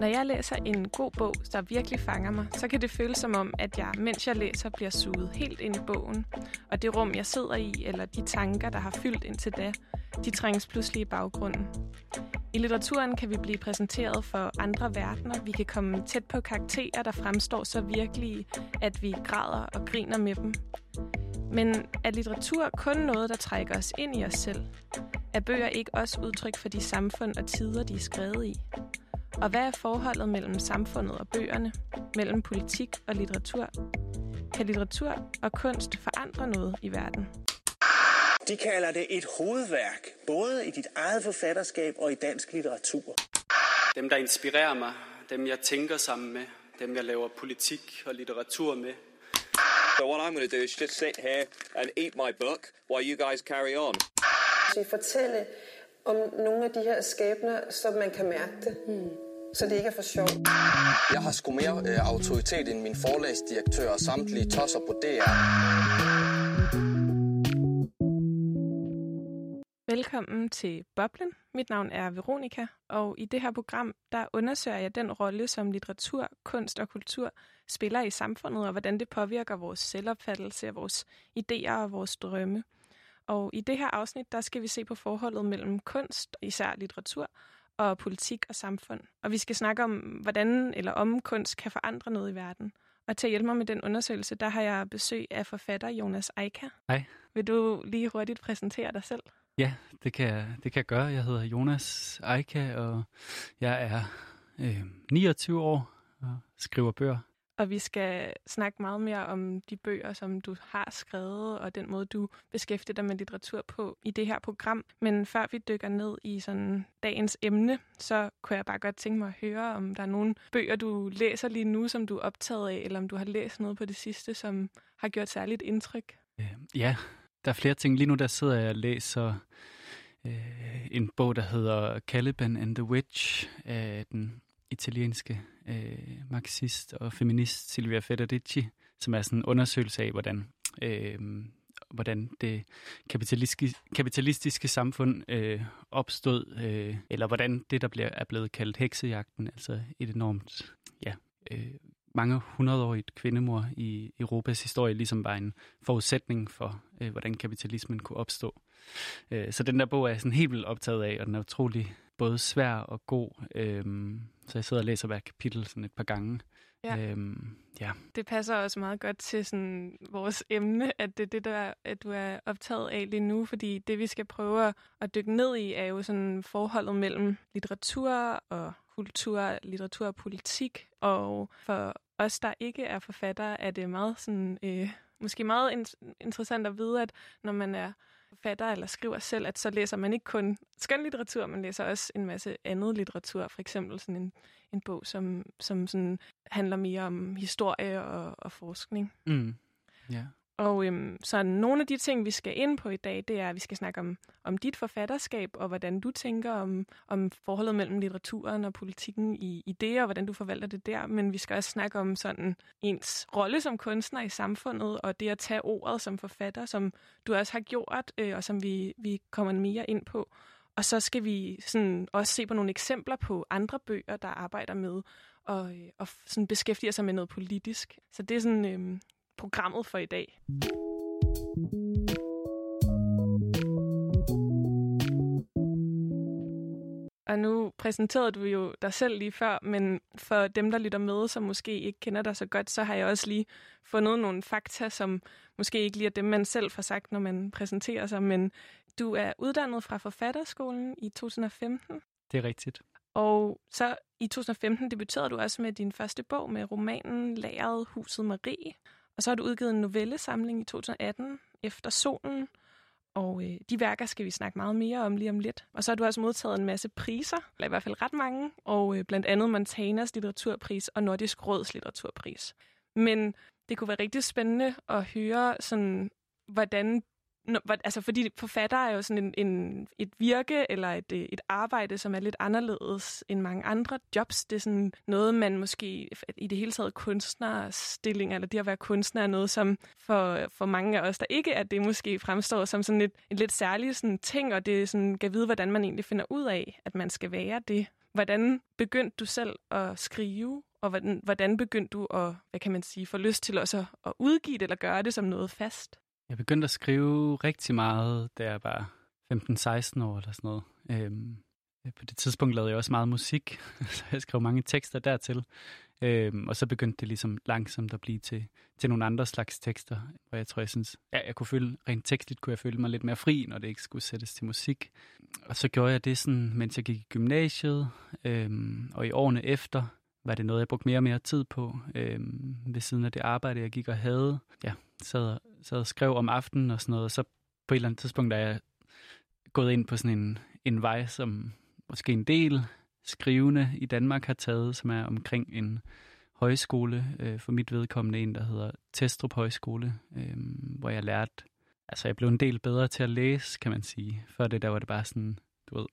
Når jeg læser en god bog, der virkelig fanger mig, så kan det føles som om, at jeg, mens jeg læser, bliver suget helt ind i bogen. Og det rum, jeg sidder i, eller de tanker, der har fyldt indtil da, de trænges pludselig i baggrunden. I litteraturen kan vi blive præsenteret for andre verdener. Vi kan komme tæt på karakterer, der fremstår så virkelige, at vi græder og griner med dem. Men er litteratur kun noget, der trækker os ind i os selv? Er bøger ikke også udtryk for de samfund og tider, de er skrevet i? Og hvad er forholdet mellem samfundet og bøgerne, mellem politik og litteratur? Kan litteratur og kunst forandre noget i verden? De kalder det et hovedværk, både i dit eget forfatterskab og i dansk litteratur. Dem, der inspirerer mig, dem jeg tænker sammen med, dem jeg laver politik og litteratur med. So what I'm going to do is just sit here and eat my book while you guys carry on. Så fortælle om nogle af de her skæbner, så man kan mærke det. Hmm. Så det ikke er for sjovt. Jeg har sgu mere øh, autoritet end min forlagsdirektør og samtlige tosser på DR. Velkommen til Boblen. Mit navn er Veronika, og i det her program, der undersøger jeg den rolle, som litteratur, kunst og kultur spiller i samfundet, og hvordan det påvirker vores selvopfattelse, vores idéer og vores drømme. Og i det her afsnit, der skal vi se på forholdet mellem kunst, især litteratur, og politik og samfund. Og vi skal snakke om, hvordan eller om kunst kan forandre noget i verden. Og til at hjælpe mig med den undersøgelse, der har jeg besøg af forfatter Jonas Eika. Hej. Vil du lige hurtigt præsentere dig selv? Ja, det kan, jeg, det kan jeg gøre. Jeg hedder Jonas Eika, og jeg er øh, 29 år og skriver bøger. Og vi skal snakke meget mere om de bøger, som du har skrevet, og den måde, du beskæftiger dig med litteratur på i det her program. Men før vi dykker ned i sådan dagens emne, så kunne jeg bare godt tænke mig at høre, om der er nogle bøger, du læser lige nu, som du er optaget af, eller om du har læst noget på det sidste, som har gjort særligt indtryk. Øh, ja, der er flere ting. Lige nu der sidder jeg og læser øh, en bog, der hedder Caliban and the Witch af den italienske øh, marxist og feminist Silvia Federici, som er sådan en undersøgelse af, hvordan, øh, hvordan det kapitalistiske, kapitalistiske samfund øh, opstod, øh, eller hvordan det, der bliver, er blevet kaldt heksejagten, altså et enormt, ja, øh, mange hundredårigt kvindemor i Europas historie ligesom var en forudsætning for, øh, hvordan kapitalismen kunne opstå. Øh, så den der bog er jeg sådan helt vildt optaget af, og den er utrolig både svær og god. Øh, så jeg sidder og læser hver kapitel sådan et par gange. Ja. Øhm, ja. Det passer også meget godt til sådan vores emne, at det er det, der, at du er optaget af lige nu, fordi det, vi skal prøve at dykke ned i, er jo sådan forholdet mellem litteratur og kultur, litteratur og politik. Og for os, der ikke er forfattere, er det meget sådan, øh, måske meget in- interessant at vide, at når man er fatter eller skriver selv, at så læser man ikke kun skønlitteratur, man læser også en masse andet litteratur. For eksempel sådan en, en bog, som, som sådan handler mere om historie og, og forskning. Mm. Ja. Og øhm, så nogle af de ting, vi skal ind på i dag, det er, at vi skal snakke om, om dit forfatterskab, og hvordan du tænker om, om forholdet mellem litteraturen og politikken i, i det, og hvordan du forvalter det der. Men vi skal også snakke om sådan ens rolle som kunstner i samfundet, og det at tage ordet som forfatter, som du også har gjort, øh, og som vi, vi kommer mere ind på. Og så skal vi sådan også se på nogle eksempler på andre bøger, der arbejder med og, og øh, sådan beskæftiger sig med noget politisk. Så det er sådan... Øh, programmet for i dag. Og nu præsenterede du jo dig selv lige før, men for dem, der lytter med, som måske ikke kender dig så godt, så har jeg også lige fundet nogle fakta, som måske ikke lige er dem, man selv får sagt, når man præsenterer sig. Men du er uddannet fra Forfatterskolen i 2015. Det er rigtigt. Og så i 2015 debuterede du også med din første bog med romanen Lageret Huset Marie. Og så har du udgivet en novellesamling i 2018, Efter Solen, og øh, de værker skal vi snakke meget mere om lige om lidt. Og så har du også modtaget en masse priser, eller i hvert fald ret mange, og øh, blandt andet Montanas litteraturpris og Nordisk Råds litteraturpris. Men det kunne være rigtig spændende at høre, sådan, hvordan altså fordi forfatter er jo sådan en, en, et virke eller et, øh, et arbejde, som er lidt anderledes end mange andre jobs. Det er sådan noget, man måske i det hele taget kunstnerstilling, eller det at være kunstner er noget, som for, for mange af os, der ikke er det, måske fremstår som sådan et, et lidt særligt sådan ting, og det er sådan, kan vide, hvordan man egentlig finder ud af, at man skal være det. hvordan begyndte du selv at skrive, og hvordan, hvordan begyndte du at, hvad kan man sige, få lyst til også at udgive det, eller gøre det som noget fast? Jeg begyndte at skrive rigtig meget, da jeg var 15-16 år eller sådan noget. Øhm, øh, på det tidspunkt lavede jeg også meget musik, så jeg skrev mange tekster dertil. Øhm, og så begyndte det ligesom langsomt at blive til, til nogle andre slags tekster, hvor jeg tror, jeg synes, ja, jeg kunne føle, rent tekstligt kunne jeg føle mig lidt mere fri, når det ikke skulle sættes til musik. Og så gjorde jeg det sådan, mens jeg gik i gymnasiet, øhm, og i årene efter var det noget, jeg brugte mere og mere tid på, øh, ved siden af det arbejde, jeg gik og havde. Ja, sad, sad og skrev om aftenen og sådan noget, og så på et eller andet tidspunkt er jeg gået ind på sådan en, en vej, som måske en del skrivende i Danmark har taget, som er omkring en højskole, øh, for mit vedkommende en, der hedder Testrup Højskole, øh, hvor jeg lærte, altså jeg blev en del bedre til at læse, kan man sige. Før det der var det bare sådan, du ved,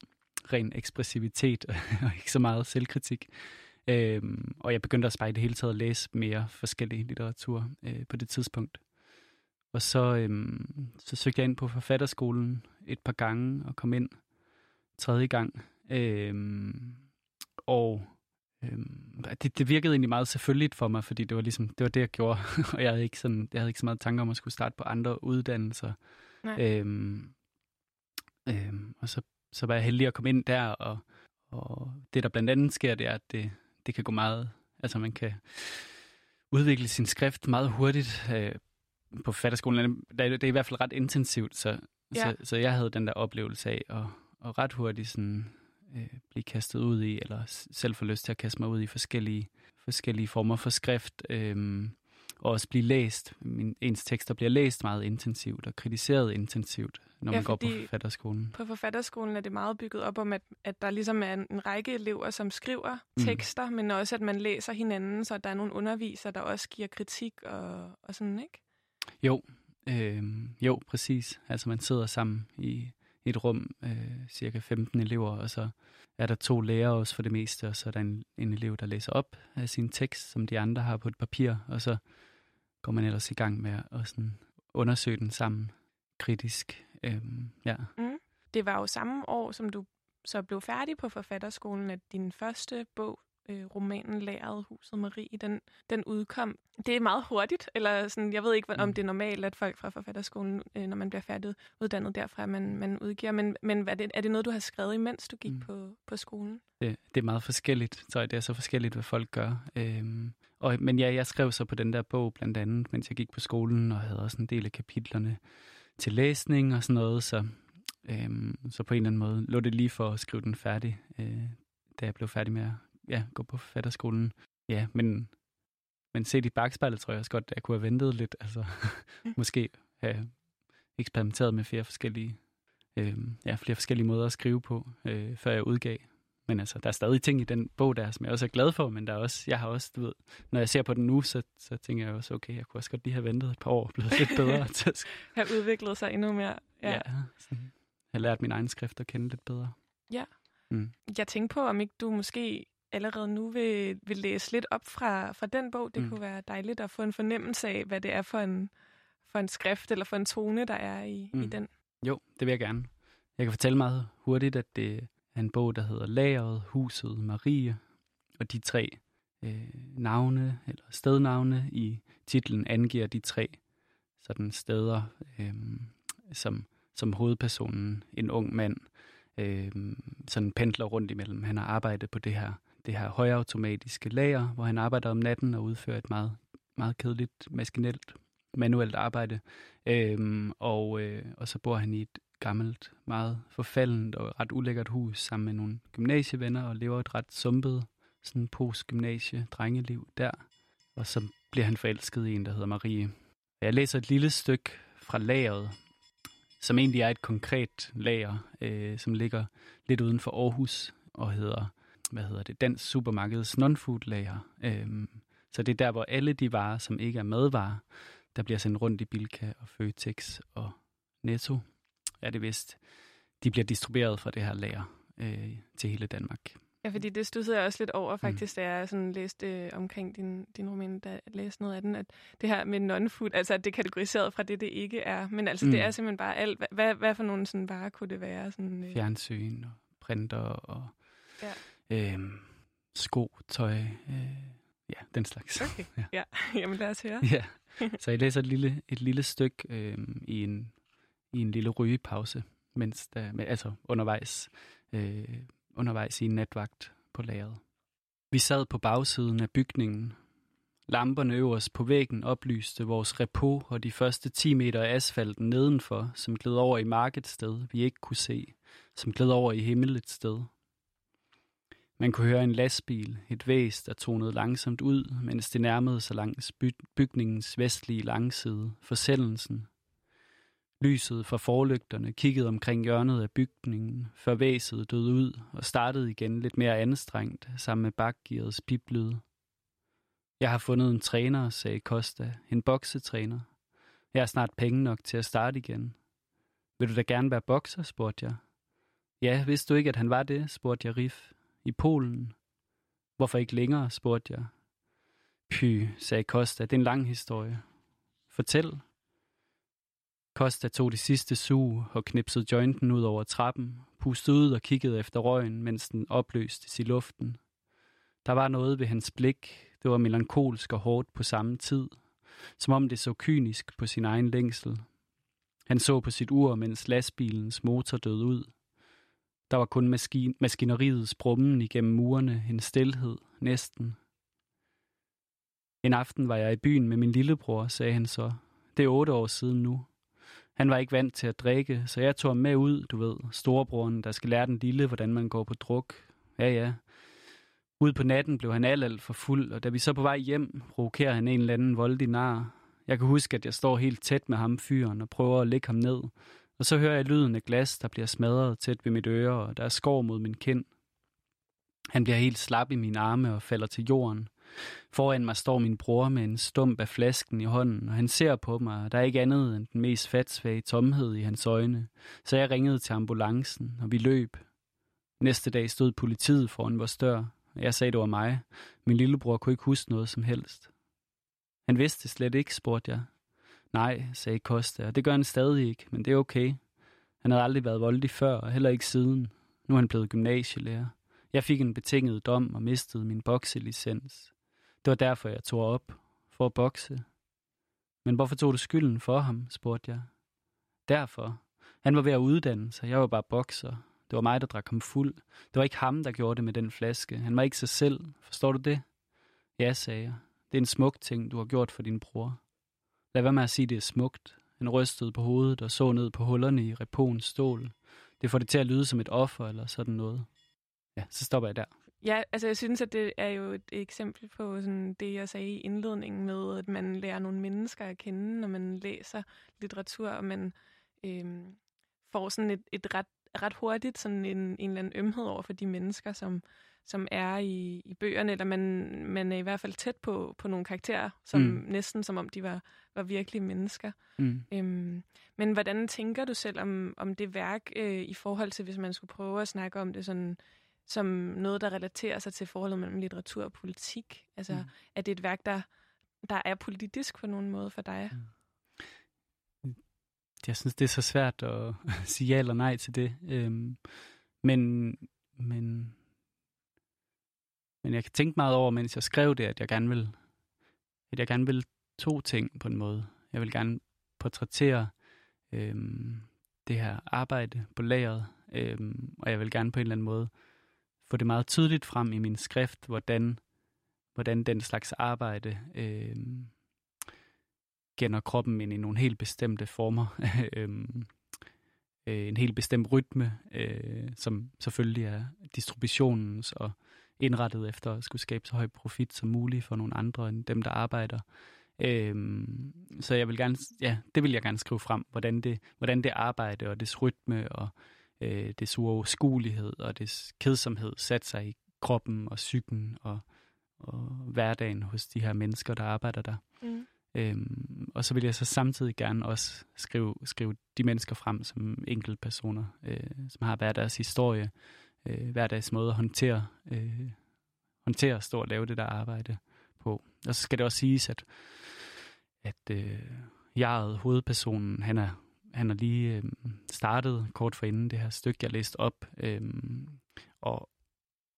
ren ekspressivitet og ikke så meget selvkritik. Øh, og jeg begyndte også bare i det hele taget at læse mere forskellige litteratur øh, på det tidspunkt. Og så, øh, så søgte jeg ind på forfatterskolen et par gange og kom ind tredje gang. Øh, og øhm, det, det virkede egentlig meget selvfølgeligt for mig, fordi det var ligesom det var det jeg gjorde, og jeg havde ikke sådan jeg havde ikke så meget tanker om at skulle starte på andre uddannelser. Øhm, øhm, og så så var jeg heldig at komme ind der og og det der blandt andet sker, det er at det det kan gå meget, altså man kan udvikle sin skrift meget hurtigt øh, på fatterskolen. Det er, det er i hvert fald ret intensivt, så, ja. så, så jeg havde den der oplevelse af at, at ret hurtigt sådan øh, blive kastet ud i, eller selv få lyst til at kaste mig ud i forskellige, forskellige former for skrift, øh, og også blive læst. Min, ens tekster bliver læst meget intensivt og kritiseret intensivt, når ja, man går på forfatterskolen. På forfatterskolen er det meget bygget op om, at, at der ligesom er en, en række elever, som skriver mm. tekster, men også at man læser hinanden, så der er nogle undervisere, der også giver kritik og, og sådan, ikke? Jo, øh, jo, præcis. Altså man sidder sammen i et rum, øh, cirka 15 elever, og så er der to lærere også for det meste, og så er der en, en elev, der læser op af sin tekst, som de andre har på et papir, og så går man ellers i gang med at sådan undersøge den sammen kritisk. Øhm, ja. Mm. Det var jo samme år, som du så blev færdig på forfatterskolen, at din første bog øh, romanen Læret Huset Marie, den, den udkom. Det er meget hurtigt, eller sådan, jeg ved ikke, om mm. det er normalt, at folk fra forfatterskolen, øh, når man bliver færdig uddannet derfra, man, man udgiver. Men, men er, det, er det noget, du har skrevet, imens du gik mm. på, på skolen? Det, det er meget forskelligt, så det er så forskelligt, hvad folk gør. Øhm, og, men ja, jeg skrev så på den der bog, blandt andet, mens jeg gik på skolen, og havde også en del af kapitlerne til læsning og sådan noget, så, øhm, så på en eller anden måde lå det lige for at skrive den færdig, øh, da jeg blev færdig med at ja, gå på forfatterskolen. Ja, men, men set i bagspejlet, tror jeg også godt, at jeg kunne have ventet lidt. Altså, mm. måske have eksperimenteret med flere forskellige, øh, ja, flere forskellige måder at skrive på, øh, før jeg udgav. Men altså, der er stadig ting i den bog der, som jeg også er glad for, men der er også, jeg har også, du ved, når jeg ser på den nu, så, så tænker jeg også, okay, jeg kunne også godt lige have ventet et par år og blevet lidt bedre til at Have udviklet sig endnu mere. Ja, ja sådan, har lært min egen skrift at kende lidt bedre. Ja. Mm. Jeg tænker på, om ikke du måske allerede nu vil, vil læse lidt op fra, fra den bog. Det mm. kunne være dejligt at få en fornemmelse af, hvad det er for en, for en skrift eller for en tone, der er i, mm. i den. Jo, det vil jeg gerne. Jeg kan fortælle meget hurtigt, at det af en bog, der hedder Lageret, Huset, Marie, og de tre øh, navne, eller stednavne i titlen angiver de tre sådan steder, øh, som, som hovedpersonen, en ung mand, øh, sådan pendler rundt imellem. Han har arbejdet på det her det her højautomatiske lager, hvor han arbejder om natten og udfører et meget, meget kedeligt maskinelt manuelt arbejde. Øh, og, øh, og så bor han i et gammelt, meget forfaldent og ret ulækkert hus sammen med nogle gymnasievenner og lever et ret sumpet sådan post-gymnasie drengeliv der. Og så bliver han forelsket i en, der hedder Marie. Jeg læser et lille stykke fra lageret, som egentlig er et konkret lager, øh, som ligger lidt uden for Aarhus og hedder hvad hedder det, Dansk Supermarkeds non-food lager. Øh, så det er der, hvor alle de varer, som ikke er madvarer, der bliver sendt rundt i Bilka og Føtex og Netto, er det vist, de bliver distribueret fra det her lager øh, til hele Danmark. Ja, fordi det stussede jeg også lidt over, faktisk, mm. da jeg sådan læste øh, omkring din, din roman, da jeg læste noget af den, at det her med non-food, altså at det er kategoriseret fra det, det ikke er. Men altså, mm. det er simpelthen bare alt. Hvad, hvad for nogle sådan varer kunne det være? Sådan, øh... Fjernsyn og printer og ja øh, sko, tøj, øh, ja, den slags. Okay, ja. ja. Jamen lad os høre. Ja, så jeg læser et lille, et lille stykke øh, i, en, i en lille rygepause, mens der, altså undervejs, øh, undervejs i en natvagt på lageret. Vi sad på bagsiden af bygningen. Lamperne øverst på væggen oplyste vores repo og de første 10 meter af asfalten nedenfor, som gled over i markedet sted, vi ikke kunne se, som gled over i himmel et sted. Man kunne høre en lastbil, et væs, der tonede langsomt ud, mens det nærmede sig langs bygningens vestlige langside, forsendelsen. Lyset fra forlygterne kiggede omkring hjørnet af bygningen, før væset døde ud og startede igen lidt mere anstrengt sammen med bakgearets piplyde. Jeg har fundet en træner, sagde Costa, en boksetræner. Jeg har snart penge nok til at starte igen. Vil du da gerne være bokser, spurgte jeg. Ja, vidste du ikke, at han var det, spurgte jeg Riff. I Polen. Hvorfor ikke længere, spurgte jeg. Py, sagde Costa, det er en lang historie. Fortæl. Costa tog det sidste sug og knipsede jointen ud over trappen, pustede ud og kiggede efter røgen, mens den opløstes i luften. Der var noget ved hans blik, det var melankolsk og hårdt på samme tid, som om det så kynisk på sin egen længsel. Han så på sit ur, mens lastbilens motor døde ud. Der var kun maskin maskineriets brummen igennem murene, en stilhed, næsten. En aften var jeg i byen med min lillebror, sagde han så. Det er otte år siden nu. Han var ikke vant til at drikke, så jeg tog ham med ud, du ved, storebroren, der skal lære den lille, hvordan man går på druk. Ja, ja. Ud på natten blev han alt, alt for fuld, og da vi så på vej hjem, provokerer han en eller anden voldig nar. Jeg kan huske, at jeg står helt tæt med ham fyren og prøver at lægge ham ned. Og så hører jeg lyden af glas, der bliver smadret tæt ved mit øre, og der er skår mod min kind. Han bliver helt slap i mine arme og falder til jorden. Foran mig står min bror med en stump af flasken i hånden, og han ser på mig, og der er ikke andet end den mest fatsvage tomhed i hans øjne. Så jeg ringede til ambulancen, og vi løb. Næste dag stod politiet foran vores dør, og jeg sagde, det var mig. Min lillebror kunne ikke huske noget som helst. Han vidste slet ikke, spurgte jeg. Nej, sagde Costa, og det gør han stadig ikke, men det er okay. Han havde aldrig været voldelig før, og heller ikke siden. Nu er han blevet gymnasielærer. Jeg fik en betinget dom og mistede min bokselicens. Det var derfor, jeg tog op. For at bokse. Men hvorfor tog du skylden for ham, spurgte jeg. Derfor. Han var ved at uddanne sig. Jeg var bare bokser. Det var mig, der drak ham fuld. Det var ikke ham, der gjorde det med den flaske. Han var ikke sig selv. Forstår du det? Ja, sagde jeg. Det er en smuk ting, du har gjort for din bror. Lad være med at sige, det er smukt. Han rystede på hovedet og så ned på hullerne i repons stål. Det får det til at lyde som et offer eller sådan noget. Ja, så stopper jeg der. Ja, altså jeg synes, at det er jo et eksempel på sådan det, jeg sagde i indledningen med, at man lærer nogle mennesker at kende, når man læser litteratur, og man øhm, får sådan et, et ret, ret hurtigt sådan en, en eller anden ømhed over for de mennesker, som, som er i, i bøgerne, eller man, man er i hvert fald tæt på, på nogle karakterer, som mm. næsten som om de var, var virkelige mennesker. Mm. Øhm, men hvordan tænker du selv om, om det værk øh, i forhold til, hvis man skulle prøve at snakke om det sådan som noget, der relaterer sig til forholdet mellem litteratur og politik? Altså, mm. er det et værk, der, der er politisk på nogen måde for dig? Mm. Jeg synes, det er så svært at sige ja eller nej til det. Øhm, men, men, men jeg kan tænke meget over, mens jeg skrev det, at jeg gerne vil, at jeg gerne vil to ting på en måde. Jeg vil gerne portrættere øhm, det her arbejde på lageret, øhm, og jeg vil gerne på en eller anden måde få det meget tydeligt frem i min skrift, hvordan, hvordan den slags arbejde øh, gender kroppen ind i nogle helt bestemte former. Øh, øh, en helt bestemt rytme, øh, som selvfølgelig er distributionens og indrettet efter at skulle skabe så høj profit som muligt for nogle andre end dem, der arbejder. Øhm, så jeg vil gerne, ja, det vil jeg gerne skrive frem, hvordan det, hvordan det arbejde og dets rytme og øh, dets uoverskuelighed og dets kedsomhed sat sig i kroppen og psyken og, og hverdagen hos de her mennesker, der arbejder der. Mm. Øhm, og så vil jeg så samtidig gerne også skrive, skrive de mennesker frem som enkeltpersoner, øh, som har hver deres historie, øh, hver deres måde at håndtere, øh, håndtere at stå og lave det der arbejde på. Og så skal det også siges, at, at øh, jeg, hovedpersonen, han er han har lige øh, startet kort for inden det her stykke, jeg læste op. Øh, og,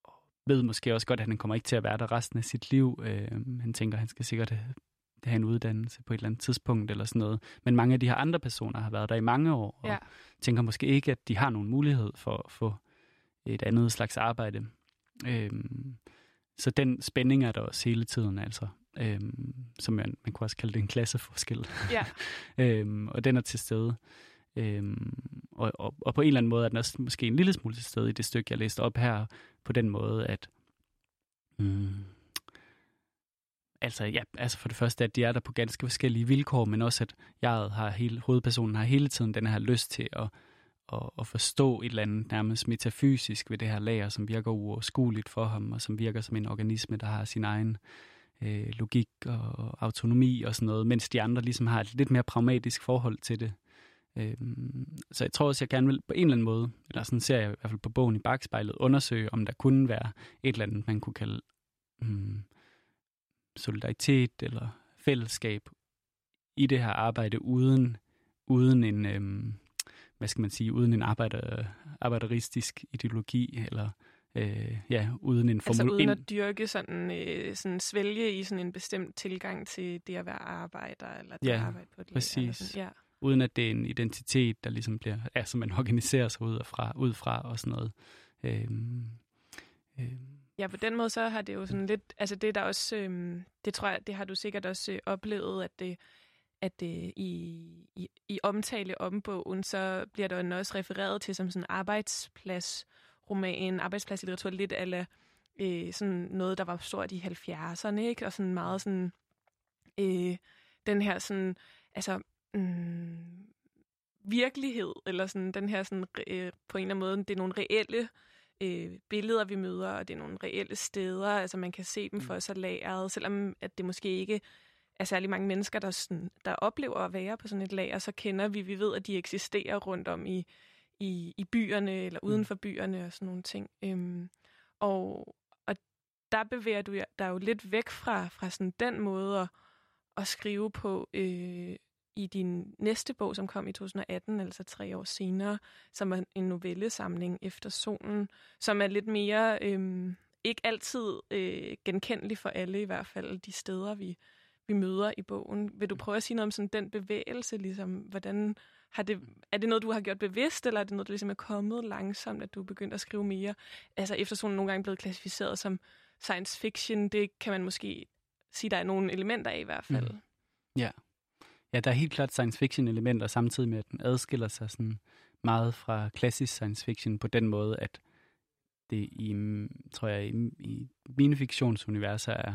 og ved måske også godt, at han kommer ikke til at være der resten af sit liv. Øh, han tænker, at han skal sikkert have en uddannelse på et eller andet tidspunkt eller sådan noget. Men mange af de her andre personer har været der i mange år, og ja. tænker måske ikke, at de har nogen mulighed for at få et andet slags arbejde. Øhm, så den spænding er der også hele tiden, altså. Øhm, som man, man kunne også kalde det en klasseforskel. Ja. øhm, og den er til stede. Øhm, og, og, og på en eller anden måde er den også måske en lille smule til stede i det stykke, jeg læste op her, på den måde, at mm, altså, ja, altså for det første, at de er der på ganske forskellige vilkår, men også, at jeg har hele, hovedpersonen har hele tiden den her lyst til at, at, at forstå et eller andet nærmest metafysisk ved det her lager, som virker uoverskueligt for ham, og som virker som en organisme, der har sin egen øh, Øh, logik og autonomi og sådan noget, mens de andre ligesom har et lidt mere pragmatisk forhold til det. Øh, så jeg tror også, jeg gerne vil på en eller anden måde, eller sådan ser jeg i hvert fald på bogen i bagspejlet, undersøge, om der kunne være et eller andet, man kunne kalde mm, solidaritet eller fællesskab i det her arbejde, uden, uden en, Øh, hvad skal man sige, uden en arbejder, arbejderistisk ideologi, eller øh, ja, uden en formul... Altså uden at dyrke sådan, øh, sådan svælge i sådan en bestemt tilgang til det at være arbejder, eller det ja, at arbejde på et præcis. Sådan, ja. Uden at det er en identitet, der ligesom bliver, som man organiserer sig ud fra, ud fra og sådan noget. Øhm, øhm, Ja, på den måde så har det jo sådan lidt, altså det er der også, øhm, det tror jeg, det har du sikkert også øh, oplevet, at det, at det i, i, i omtale om bogen, så bliver der også refereret til som sådan arbejdsplads roman, arbejdspladslitteratur, lidt eller øh, sådan noget, der var stort i 70'erne, ikke? Og sådan meget sådan, øh, den her sådan, altså, mm, virkelighed, eller sådan den her sådan, øh, på en eller anden måde, det er nogle reelle øh, billeder, vi møder, og det er nogle reelle steder. Altså man kan se dem mm. for sig lageret, selvom at det måske ikke er særlig mange mennesker, der, sådan, der oplever at være på sådan et lager, så kender vi, vi ved, at de eksisterer rundt om i, i, i byerne eller uden mm. for byerne og sådan nogle ting. Øhm, og, og der bevæger du dig jo lidt væk fra, fra sådan den måde at, at skrive på, øh, i din næste bog, som kom i 2018, altså tre år senere, som er en novellesamling efter solen, som er lidt mere, øh, ikke altid øh, genkendelig for alle i hvert fald, de steder, vi, vi møder i bogen. Vil du prøve at sige noget om sådan den bevægelse, ligesom, hvordan har det, er det noget, du har gjort bevidst, eller er det noget, der ligesom er kommet langsomt, at du er begyndt at skrive mere? Altså efter solen nogle gange blevet klassificeret som science fiction, det kan man måske sige, der er nogle elementer af i hvert fald. Mm. Ja. Ja, der er helt klart science fiction elementer, samtidig med, at den adskiller sig sådan meget fra klassisk science fiction på den måde, at det i, tror jeg, i, i mine fiktionsuniverser er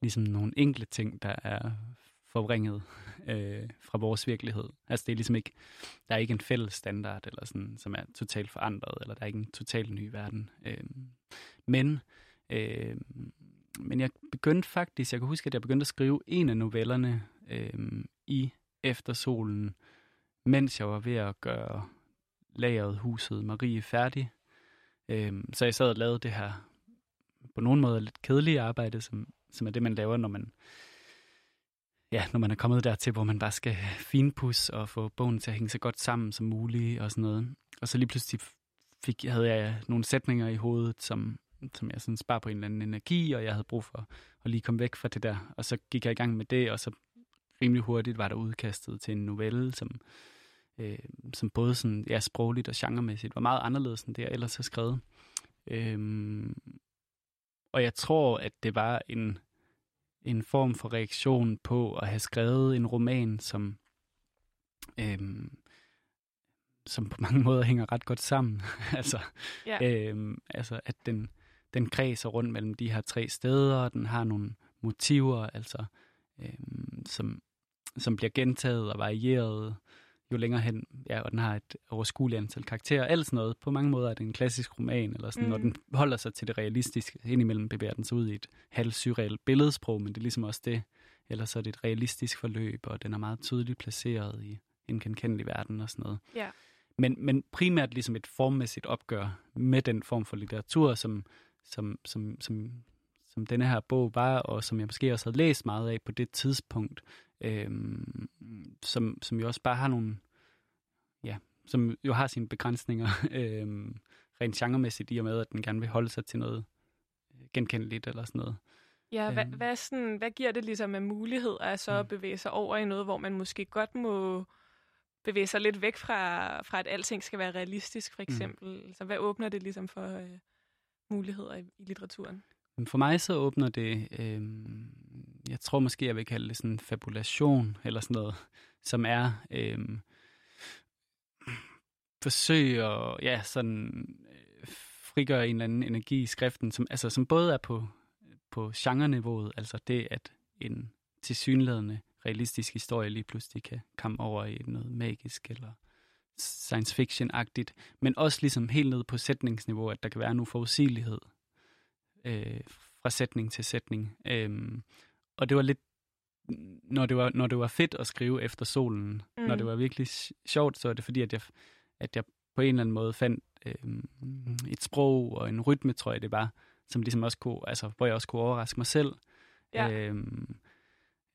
ligesom nogle enkle ting, der er forvrænget øh, fra vores virkelighed. Altså det er ligesom ikke, der er ikke en fælles standard, eller sådan, som er totalt forandret, eller der er ikke en totalt ny verden. Øh, men, øh, men jeg begyndte faktisk, jeg kan huske, at jeg begyndte at skrive en af novellerne øh, i Eftersolen, mens jeg var ved at gøre lageret huset Marie færdig. Øh, så jeg sad og lavede det her på nogen måde lidt kedelige arbejde, som, som er det, man laver, når man, ja, når man er kommet dertil, hvor man bare skal finpus og få bogen til at hænge så godt sammen som muligt og sådan noget. Og så lige pludselig fik, havde jeg nogle sætninger i hovedet, som, som jeg sådan spar på en eller anden energi, og jeg havde brug for at lige komme væk fra det der. Og så gik jeg i gang med det, og så rimelig hurtigt var der udkastet til en novelle, som, øh, som både sådan, ja, sprogligt og genremæssigt var meget anderledes end det, jeg ellers har skrevet. Øhm, og jeg tror, at det var en, en form for reaktion på at have skrevet en roman, som, øh, som på mange måder hænger ret godt sammen. altså, yeah. øh, altså, at den, den kredser rundt mellem de her tre steder, og den har nogle motiver, altså øh, som, som bliver gentaget og varieret jo længere hen, ja, og den har et overskueligt antal karakterer, alt sådan noget. På mange måder er det en klassisk roman, eller sådan, mm. når den holder sig til det realistiske. Indimellem bevæger den sig ud i et halvsyrrealt billedsprog, men det er ligesom også det. Ellers så er det et realistisk forløb, og den er meget tydeligt placeret i en genkendelig verden og sådan noget. Ja. Men, men primært ligesom et formmæssigt opgør med den form for litteratur, som, som, som, som som denne her bog var, og som jeg måske også havde læst meget af på det tidspunkt, øhm, som, som jo også bare har nogle, ja, som jo har sine begrænsninger, øhm, rent genremæssigt i og med, at den gerne vil holde sig til noget genkendeligt eller sådan noget. Ja, hvad, Øhm. hvad, sådan, hvad giver det ligesom af mulighed at så at bevæge sig over i noget, hvor man måske godt må bevæge sig lidt væk fra, fra at alting skal være realistisk, for eksempel? Mm. Så hvad åbner det ligesom for øh, muligheder i, i litteraturen? For mig så åbner det, øh, jeg tror måske, jeg vil kalde det sådan en fabulation, eller sådan noget, som er øh, forsøg at ja, sådan, øh, frigøre en eller anden energi i skriften, som, altså, som både er på, på genreniveauet, altså det, at en tilsyneladende realistisk historie lige pludselig kan komme over i noget magisk eller science fiction-agtigt, men også ligesom helt ned på sætningsniveau, at der kan være en uforudsigelighed øh, fra sætning til sætning. Øhm, og det var lidt, når det var, når det var fedt at skrive efter solen, mm. når det var virkelig sj- sjovt, så var det fordi, at jeg, at jeg på en eller anden måde fandt øhm, et sprog og en rytme, tror jeg det var, som ligesom også kunne, altså, hvor jeg også kunne overraske mig selv. Ja. Øhm,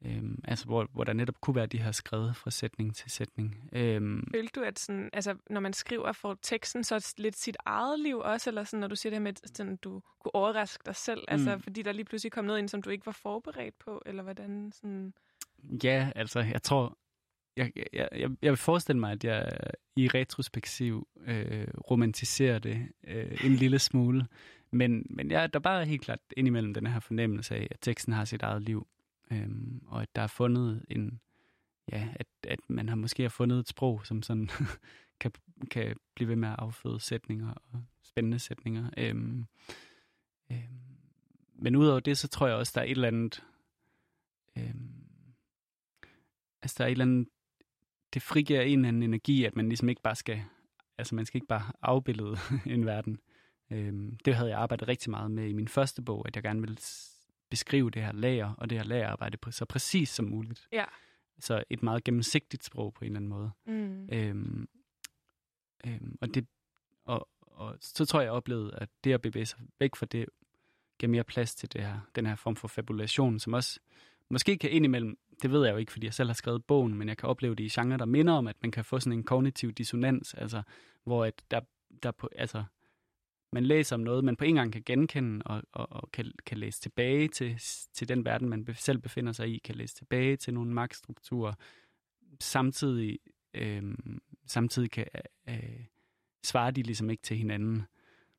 øhm, altså, hvor, hvor der netop kunne være de her skrevet fra sætning til sætning. Øhm, Følte du, at sådan, altså, når man skriver for teksten, så lidt sit eget liv også, eller sådan, når du siger det her med, at sådan, du kunne overraske dig selv, mm. altså, fordi der lige pludselig kom noget ind, som du ikke var forberedt på, eller hvordan sådan... Ja, altså, jeg tror, jeg, jeg, jeg, jeg vil forestille mig, at jeg i retrospektiv øh, romantiserer det øh, en lille smule. Men, men jeg, der er bare helt klart indimellem den her fornemmelse af, at teksten har sit eget liv. Øh, og at der er fundet en, ja, at, at man har måske har fundet et sprog, som sådan kan, kan blive ved med at afføde sætninger og spændende sætninger. Øhm, øhm, men udover det, så tror jeg også, der er et eller andet, øhm, altså der er et eller andet, det frigiver en eller anden energi, at man ligesom ikke bare skal, altså man skal ikke bare afbillede en verden. Øhm, det havde jeg arbejdet rigtig meget med i min første bog, at jeg gerne ville beskrive det her lager, og det her lagerarbejde på så præcis som muligt. Ja. Så et meget gennemsigtigt sprog på en eller anden måde. Mm. Øhm, øhm, og, det, og, og så tror jeg, jeg oplevede, at det at bevæge sig væk fra det, giver mere plads til det her, den her form for fabulation, som også måske kan indimellem, det ved jeg jo ikke, fordi jeg selv har skrevet bogen, men jeg kan opleve det i genre, der minder om, at man kan få sådan en kognitiv dissonans, altså hvor at der, der på, altså, man læser om noget, man på en gang kan genkende og, og, og kan, kan læse tilbage til, til den verden, man selv befinder sig i, kan læse tilbage til nogle magtstrukturer, samtidig, øh, samtidig kan øh, svare de ligesom ikke til hinanden.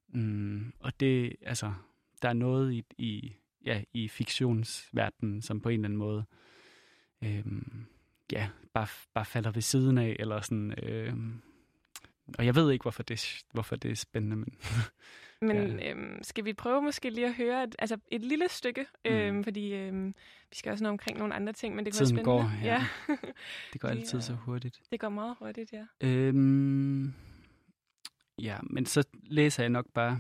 Mm, og det, altså, der er noget i, i, ja, i fiktionsverdenen, som på en eller anden måde øh, ja, bare, bare falder ved siden af, eller sådan, øh, og jeg ved ikke, hvorfor det, hvorfor det er spændende, men Men Ja. øhm, skal vi prøve måske lige at høre et, altså et lille stykke, øhm, Mm. fordi øhm, vi skal også nå omkring nogle andre ting, men det kunne Tiden være spændende. går, ja. ja. det går altid er- så hurtigt. det går meget hurtigt, ja. Øhm, ja, men så læser jeg nok bare...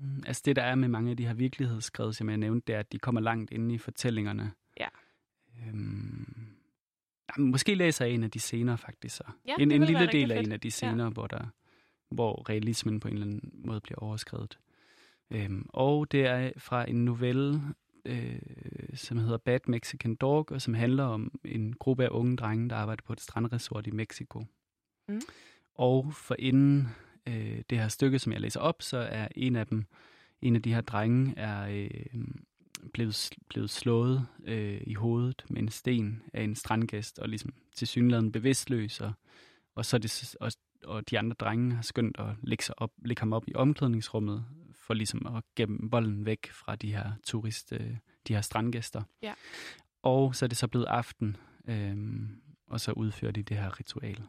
mm, Altså det, der er med mange af de her virkelighedsskrevet, som jeg nævnte, det er, at de kommer langt inde i fortællingerne. Ja. Øhm, jamen, måske læser jeg en af de scener faktisk så. Ja, en en lille del af fedt. en af de scener, ja. hvor, der, hvor realismen på en eller anden måde bliver overskrevet. Øhm, og det er fra en novelle, øh, som hedder Bad Mexican Dog, og som handler om en gruppe af unge drenge, der arbejder på et strandresort i Mexico. Mm. Og for inden øh, det her stykke, som jeg læser op, så er en af dem, en af de her drenge, er øh, blevet, blevet slået øh, i hovedet med en sten af en strandgæst, og ligesom til synligheden bevidstløs, og, og, så det, og, og de andre drenge har skyndt at lægge, sig op, lægge ham op i omklædningsrummet, for ligesom at gemme bolden væk fra de her turist, øh, de her strandgæster. Ja. Og så er det så blevet aften, øh, og så udfører de det her ritual.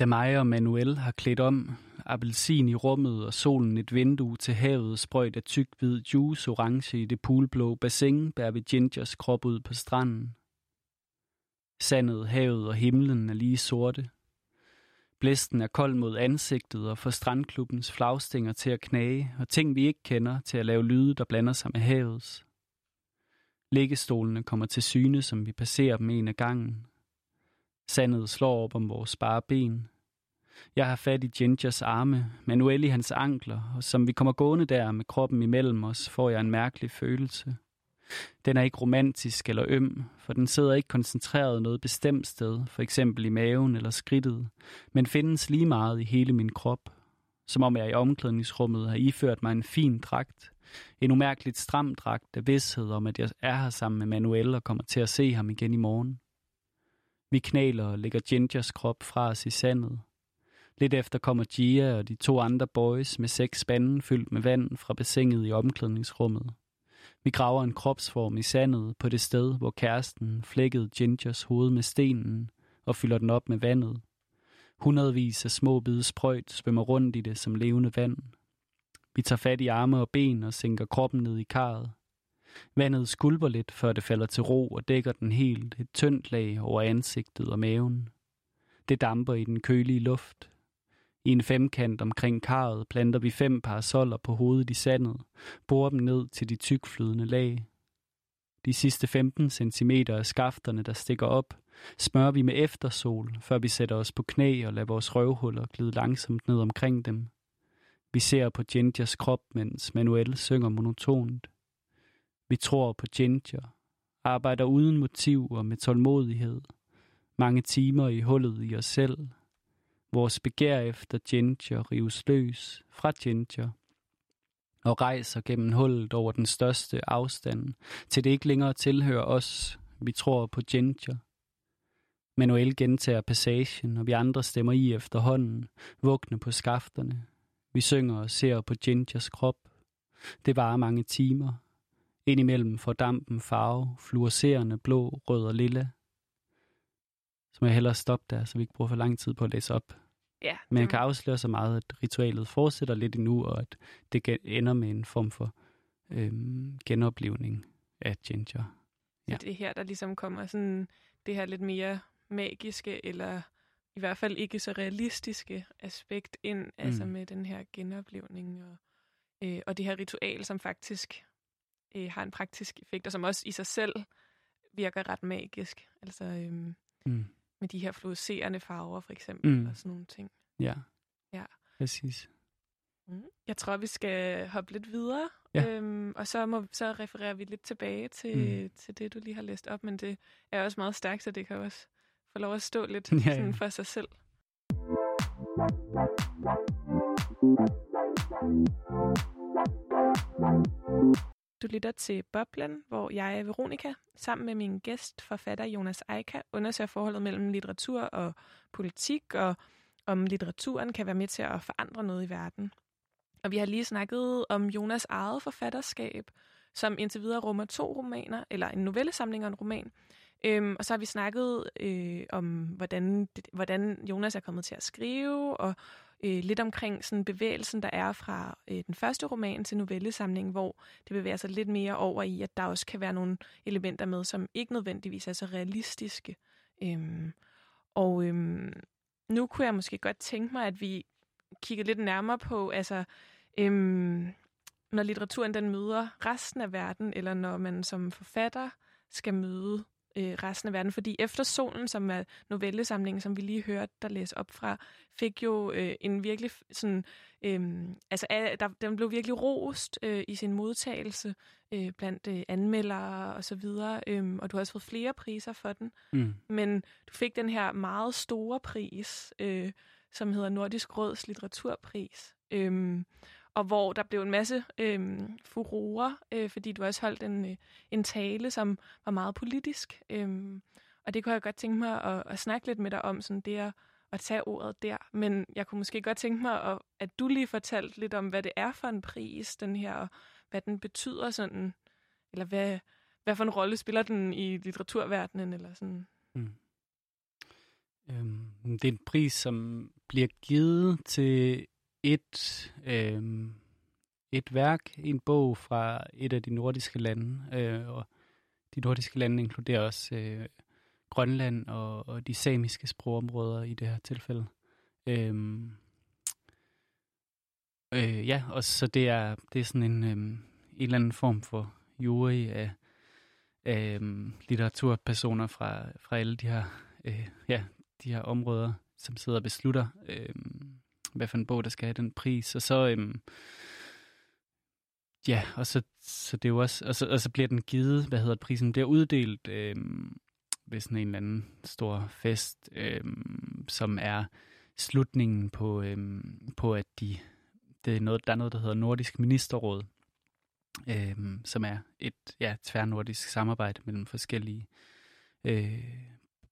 Da mig og Manuel har klædt om, appelsin i rummet og solen et vindue til havet, sprøjt af tyk hvid juice orange i det poolblå bassin, bærer vi Gingers krop ud på stranden. Sandet, havet og himlen er lige sorte. Blæsten er kold mod ansigtet og får strandklubbens flagstænger til at knage, og ting vi ikke kender til at lave lyde, der blander sig med havets. Liggestolene kommer til syne, som vi passerer dem en af gangen. Sandet slår op om vores bare ben. Jeg har fat i Gingers arme, Manuel i hans ankler, og som vi kommer gående der med kroppen imellem os, får jeg en mærkelig følelse. Den er ikke romantisk eller øm, for den sidder ikke koncentreret noget bestemt sted, for eksempel i maven eller skridtet, men findes lige meget i hele min krop. som om jeg i omklædningsrummet har iført mig en fin dragt. En umærkeligt stram dragt af vidshed om, at jeg er her sammen med Manuel og kommer til at se ham igen i morgen. Vi knæler og lægger Gingers krop fra os i sandet. Lidt efter kommer Gia og de to andre boys med seks spanden fyldt med vand fra bassinet i omklædningsrummet. Vi graver en kropsform i sandet på det sted, hvor kæresten flækkede Gingers hoved med stenen og fylder den op med vandet. Hundredvis af små bide sprøjt svømmer rundt i det som levende vand. Vi tager fat i arme og ben og sænker kroppen ned i karret. Vandet skulper lidt, før det falder til ro og dækker den helt et tyndt lag over ansigtet og maven. Det damper i den kølige luft. I en femkant omkring karret planter vi fem parasoller på hovedet i sandet, borer dem ned til de tykflydende lag. De sidste 15 cm af skafterne, der stikker op, smører vi med eftersol, før vi sætter os på knæ og lader vores røvhuller glide langsomt ned omkring dem. Vi ser på Gingers krop, mens Manuel synger monotont. Vi tror på Ginger, arbejder uden motiv og med tålmodighed. Mange timer i hullet i os selv. Vores begær efter Ginger rives løs fra Ginger og rejser gennem hullet over den største afstand, til det ikke længere tilhører os. Vi tror på Ginger. Manuel gentager passagen, og vi andre stemmer i efterhånden, vugne på skafterne. Vi synger og ser på Gingers krop. Det varer mange timer. Indimellem får dampen farve, fluorescerende blå, rød og lilla. Så må jeg hellere stoppe der, så vi ikke bruger for lang tid på at læse op. Ja, Men jeg det- kan afsløre så meget, at ritualet fortsætter lidt endnu, og at det ender med en form for øhm, genoplevning af Ginger. Så Ja. det er her, der ligesom kommer sådan det her lidt mere magiske, eller i hvert fald ikke så realistiske aspekt ind, mm. altså Mm. med den her genoplevning og, øh, og det her ritual, som faktisk øh, har en praktisk effekt, og som også i sig selv virker ret magisk. Altså øhm, Mm. med de her fluorescerende farver for eksempel, Mm. og sådan nogle ting. Ja. Ja. Præcis. Mm. Jeg tror, vi skal hoppe lidt videre, Ja. øhm, og så, må, så refererer vi lidt tilbage til, Mm. til det, du lige har læst op, men det er også meget stærkt, så det kan også få lov at stå lidt Ja, ja, ja. sådan for sig selv. Du lytter til Boblen, hvor jeg, Veronika, sammen med min gæst, forfatter Jonas Eika, undersøger forholdet mellem litteratur og politik, og om litteraturen kan være med til at forandre noget i verden. Og vi har lige snakket om Jonas eget forfatterskab, som indtil videre rummer to romaner, eller en novellesamling og en roman. Øhm, og så har vi snakket øh, om, hvordan, det, hvordan Jonas er kommet til at skrive, og øh, lidt omkring sådan bevægelsen, der er fra øh, den første roman til novellesamlingen, hvor det bevæger sig lidt mere over i, at der også kan være nogle elementer med, som ikke nødvendigvis er så realistiske. Øhm, og øhm, nu kunne jeg måske godt tænke mig, at vi kigger lidt nærmere på, altså, øhm, når litteraturen den møder resten af verden, eller når man som forfatter skal møde øh, resten af verden. Fordi Efter solen, som er novellesamlingen, som vi lige hørte der læse op fra, fik jo øh, en virkelig sådan, øh, altså øh, der, den blev virkelig rost øh, i sin modtagelse øh, blandt øh, anmeldere og så videre, øh, og du har også fået flere priser for den. Mm. Men du fik den her meget store pris, øh, som hedder Nordisk Råds Litteraturpris. Øhm, og hvor der blev en masse øh, furore, øh, fordi du også holdt en, øh, en tale, som var meget politisk. Øh, og det kunne jeg godt tænke mig at, at snakke lidt med dig om, sådan det at, at tage ordet der. Men jeg kunne måske godt tænke mig, at, at du lige fortalte lidt om, hvad det er for en pris, den her, og hvad den betyder sådan, eller hvad, hvad for en rolle spiller den i litteraturverdenen, eller sådan. Mm. Øhm, det er en pris, som bliver givet til et, øh, et værk, en bog fra et af de nordiske lande. Øh, og de nordiske lande inkluderer også øh, Grønland og, og de samiske sprogområder i det her tilfælde. Øh, øh, ja, og så det er, det er sådan en, øh, en eller anden form for jury af, af øh, litteraturpersoner fra, fra alle de her, øh, ja, de her områder, som sidder og beslutter, øh, hvad for en bog, der skal have den pris. Og så, øhm, ja, og så, så det er jo også, og så, og så bliver den givet, hvad hedder prisen, bliver uddelt øhm, ved sådan en eller anden stor fest, øhm, som er slutningen på, øhm, på at de det er noget, der er noget, der hedder Nordisk Ministerråd, øhm, som er et ja, tværnordisk samarbejde mellem forskellige øh,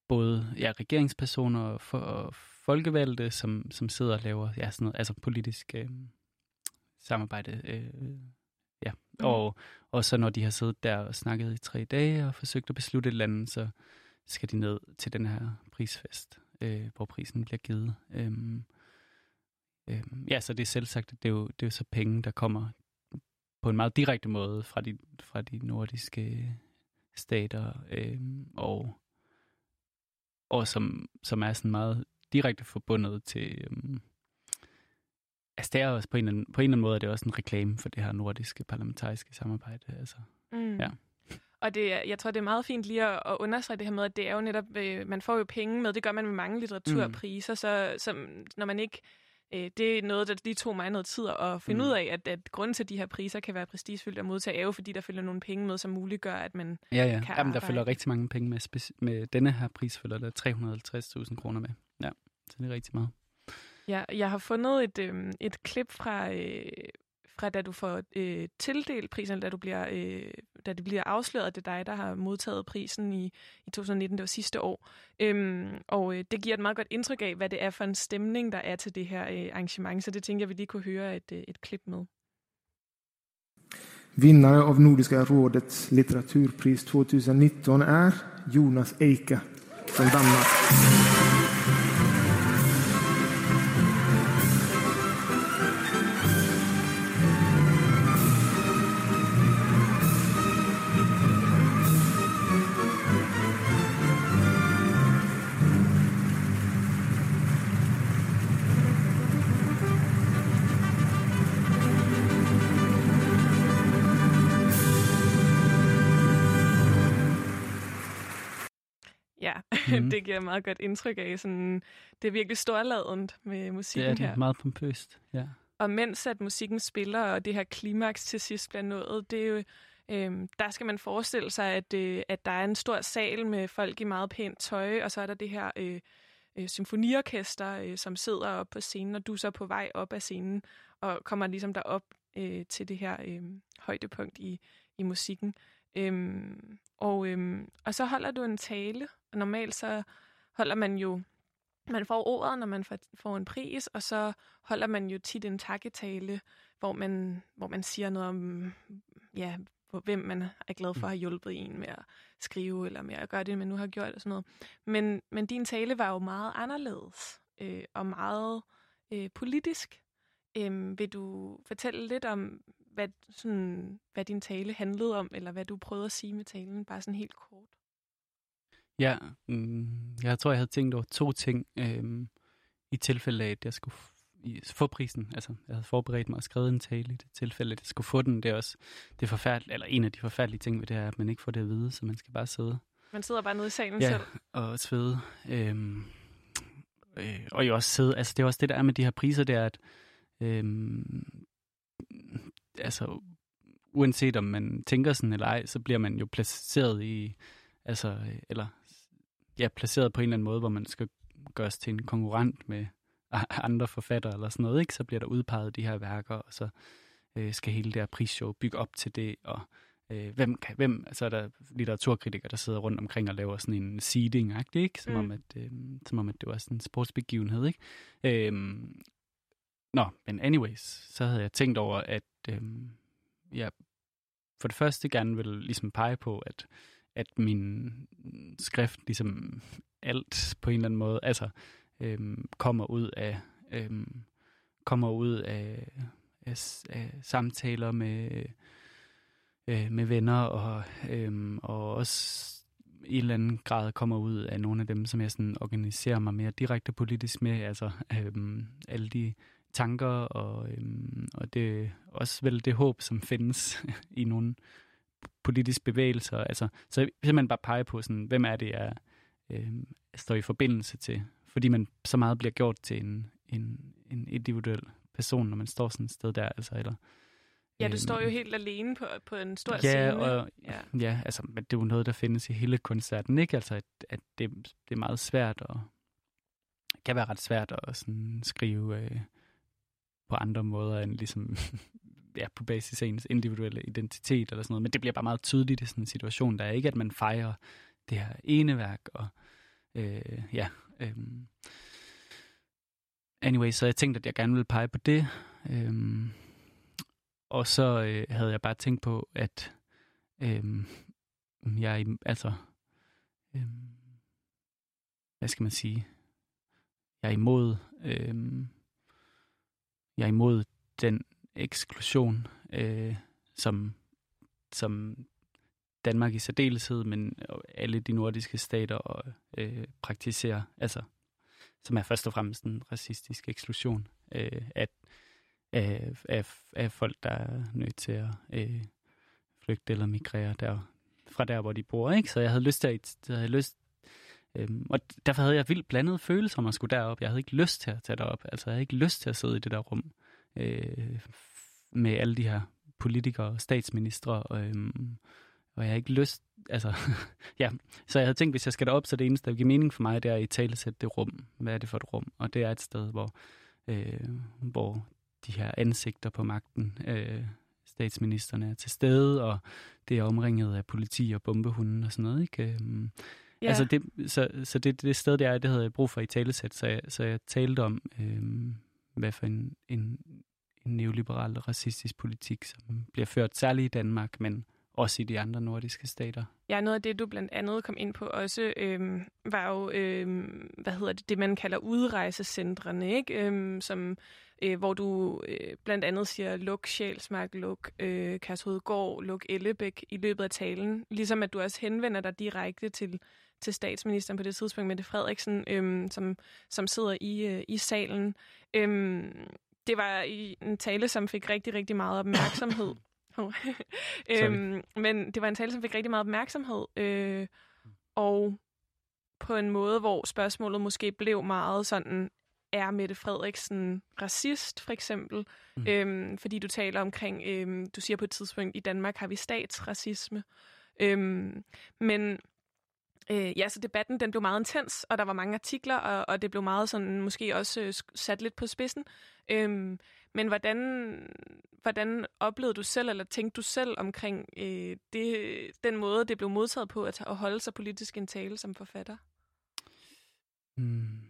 både ja, regeringspersoner og, for, og folkevalgte, som, som sidder og laver ja, sådan noget, altså politisk øh, samarbejde. Øh, ja. Mm. Og, og så når de har siddet der og snakket i tre dage og forsøgt at beslutte et eller andet, så skal de ned til den her prisfest, øh, hvor prisen bliver givet. Øhm, øhm, ja, så det er selvsagt, det er, jo, det er jo så penge, der kommer på en meget direkte måde fra de, fra de nordiske stater, øhm, og, og som, som er sådan meget direkte forbundet til... Øhm, altså det er også på en, anden, på en eller anden måde, er det også en reklame for det her nordiske parlamentariske samarbejde. Altså, Mm. Ja. Og det, jeg tror, det er meget fint lige at, at understrege det her med, at det er jo netop, øh, man får jo penge med, det gør man med mange litteraturpriser, mm. så som, når man ikke, øh, det er noget, der lige tog mig noget tid at finde Mm. ud af, at, at grunden til, at de her priser kan være prestigefyldte at modtage, er jo fordi, der følger nogle penge med, som muliggør, at man, Ja, ja. kan Jamen, der følger rigtig mange penge med. Med denne her pris følger der 350.000 kroner med. Ja, så det er rigtig meget. Ja, jeg har fundet et, øh, et klip fra, øh, fra da du får øh, tildelt prisen, eller da, du bliver, øh, da det bliver afsløret, at det er dig, der har modtaget prisen i, i 2019, det var sidste år. Øhm, og øh, det giver et meget godt indtryk af, hvad det er for en stemning, der er til det her øh, arrangement, så det tænker jeg, vi lige kunne høre et, øh, et klip med. Vinnare av Nordiska rådets litteraturpris 2019 är Jonas Eike från Danmark. Det et meget godt indtryk af. Sådan, det er virkelig storladent med Det musikken er det her. meget pompøst. Ja. Og mens at musikken spiller, og det her klimaks til sidst bliver nået, det er jo, øhm, der skal man forestille sig, at, øh, at der er en stor sal med folk i meget pænt tøj, og så er der det her øh, øh, symfoniorkester, øh, som sidder oppe på scenen, og du er så på vej op af scenen, og kommer ligesom derop øh, til det her øh, højdepunkt i, i musikken. Øhm, og, øhm, og så holder du en tale, og normalt så holder man jo man får ordet, når man får, en pris, og så holder man jo tit en takketale, hvor man, hvor man siger noget om, ja, hvem man er glad for at have hjulpet en med at skrive, eller med at gøre det, man nu har gjort, og sådan noget. Men, men din tale var jo meget anderledes, øh, og meget øh, politisk. Øh, vil du fortælle lidt om, hvad, sådan, hvad din tale handlede om, eller hvad du prøvede at sige med talen, bare sådan helt kort? Ja, mm, jeg tror, jeg havde tænkt over to ting øhm, i tilfælde af, at jeg skulle i- få prisen. Altså, jeg havde forberedt mig og skrevet en tale i det tilfælde, at jeg skulle få den. Det er også det forfærdelige, eller en af de forfærdelige ting ved det er, at man ikke får det at vide, så man skal bare sidde Man sidder bare nede i salen ja, selv. og svede. Øhm, øh, og jo også sidde, altså det er også det, der er med de her priser, det er, at øhm, altså, uanset om man tænker sådan eller ej, så bliver man jo placeret i, altså, øh, eller ja, placeret på en eller anden måde, hvor man skal gøres til en konkurrent med andre forfattere eller sådan noget, ikke? Så bliver der udpeget de her værker, og så øh, skal hele det her prisshow bygge op til det, og øh, hvem, kan, hvem, så er der litteraturkritikere, der sidder rundt omkring og laver sådan en seeding ikke? Som, Mm. om, at, øh, som om, at det var sådan en sportsbegivenhed, ikke? Øh, nå, men anyways, så havde jeg tænkt over, at øh, jeg for det første gerne vil ligesom pege på, at, at min skrift ligesom alt på en eller anden måde, altså øhm, kommer ud af øhm, kommer ud af, af, af samtaler med øh, med venner og øhm, og også i en eller anden grad kommer ud af nogle af dem, som jeg sådan organiserer mig mere direkte politisk med, altså øhm, alle de tanker og, øhm, og det også vel det håb, som findes i nogle politiske bevægelser. Altså, så simpelthen bare pege på, sådan, hvem er det, jeg øh, står i forbindelse til. Fordi man så meget bliver gjort til en, en, en individuel person, når man står sådan et sted der. Altså, eller, Ja, du øhm, står jo helt alene på, på en stor Ja, scene. og, ja. ja, altså, men det er jo noget, der findes i hele koncerten, ikke? Altså, at, at det, det er meget svært, og kan være ret svært at sådan skrive, øh, på andre måder end ligesom ja, på basis af ens individuelle identitet eller sådan noget. Men det bliver bare meget tydeligt i sådan en situation, der er ikke, at man fejrer det her ene værk. Og, øh, ja, øh, anyway, så jeg tænkte, at jeg gerne ville pege på det. Øh, og så øh, havde jeg bare tænkt på, at øh, jeg altså, øh, hvad skal man sige, jeg er imod, øh, jeg er imod den eksklusion, øh, som, som Danmark i særdeleshed, men alle de nordiske stater øh, praktiserer, altså, som er først og fremmest en racistisk eksklusion øh, af, af, øh, af, af folk, der er nødt til at øh, flygte eller migrere der, fra der, hvor de bor. Ikke? Så jeg havde lyst til at, jeg havde lyst, øh, og derfor havde jeg vildt blandede følelser, om at skulle derop. Jeg havde ikke lyst til at tage derop. Altså, jeg havde ikke lyst til at sidde i det der rum øh, med alle de her politikere og statsministre. Og, øhm, og jeg har ikke lyst... Altså, ja. Så jeg havde tænkt, hvis jeg skal derop, så det eneste, der giver mening for mig, det er at i tale sætte det rum. Hvad er det for et rum? Og det er et sted, hvor, øh, hvor de her ansigter på magten, øh, statsministerne er til stede, og det er omringet af politi og bombehunden og sådan noget. Ikke? Øhm, Ja. Altså det, så, så det, det sted, der er, det havde jeg brug for i talesæt, så jeg, så jeg talte om, øhm, hvad for en, en neoliberal racistisk politik, som bliver ført særligt i Danmark, men også i de andre nordiske stater. Ja, noget af det, du blandt andet kom ind på også, øhm, var jo, øhm, hvad hedder det, det man kalder udrejsecentrene, ikke? Øhm, som, øh, hvor du øh, blandt andet siger, luk Sjælsmark, luk øh, Kærshovedgård, luk Ellebæk i løbet af talen. Ligesom at du også henvender dig direkte til til statsministeren på det tidspunkt, Mette Frederiksen, øhm, som, som sidder i, øh, i salen. Øhm, det var i en tale, som fik rigtig, rigtig meget opmærksomhed. øhm, men det var en tale, som fik rigtig meget opmærksomhed. Øh, og på en måde, hvor spørgsmålet måske blev meget sådan, er Mette Frederiksen racist, for eksempel? Mm. Øhm, fordi du taler omkring, øhm, du siger på et tidspunkt, i Danmark har vi statsracisme. Øhm, men Øh, ja, så debatten den blev meget intens, og der var mange artikler, og, og det blev meget sådan måske også øh, sat lidt på spidsen. Øhm, men hvordan, hvordan oplevede du selv, eller tænkte du selv omkring øh, det, den måde, det blev modtaget på at, at holde sig politisk en tale som forfatter? Hmm.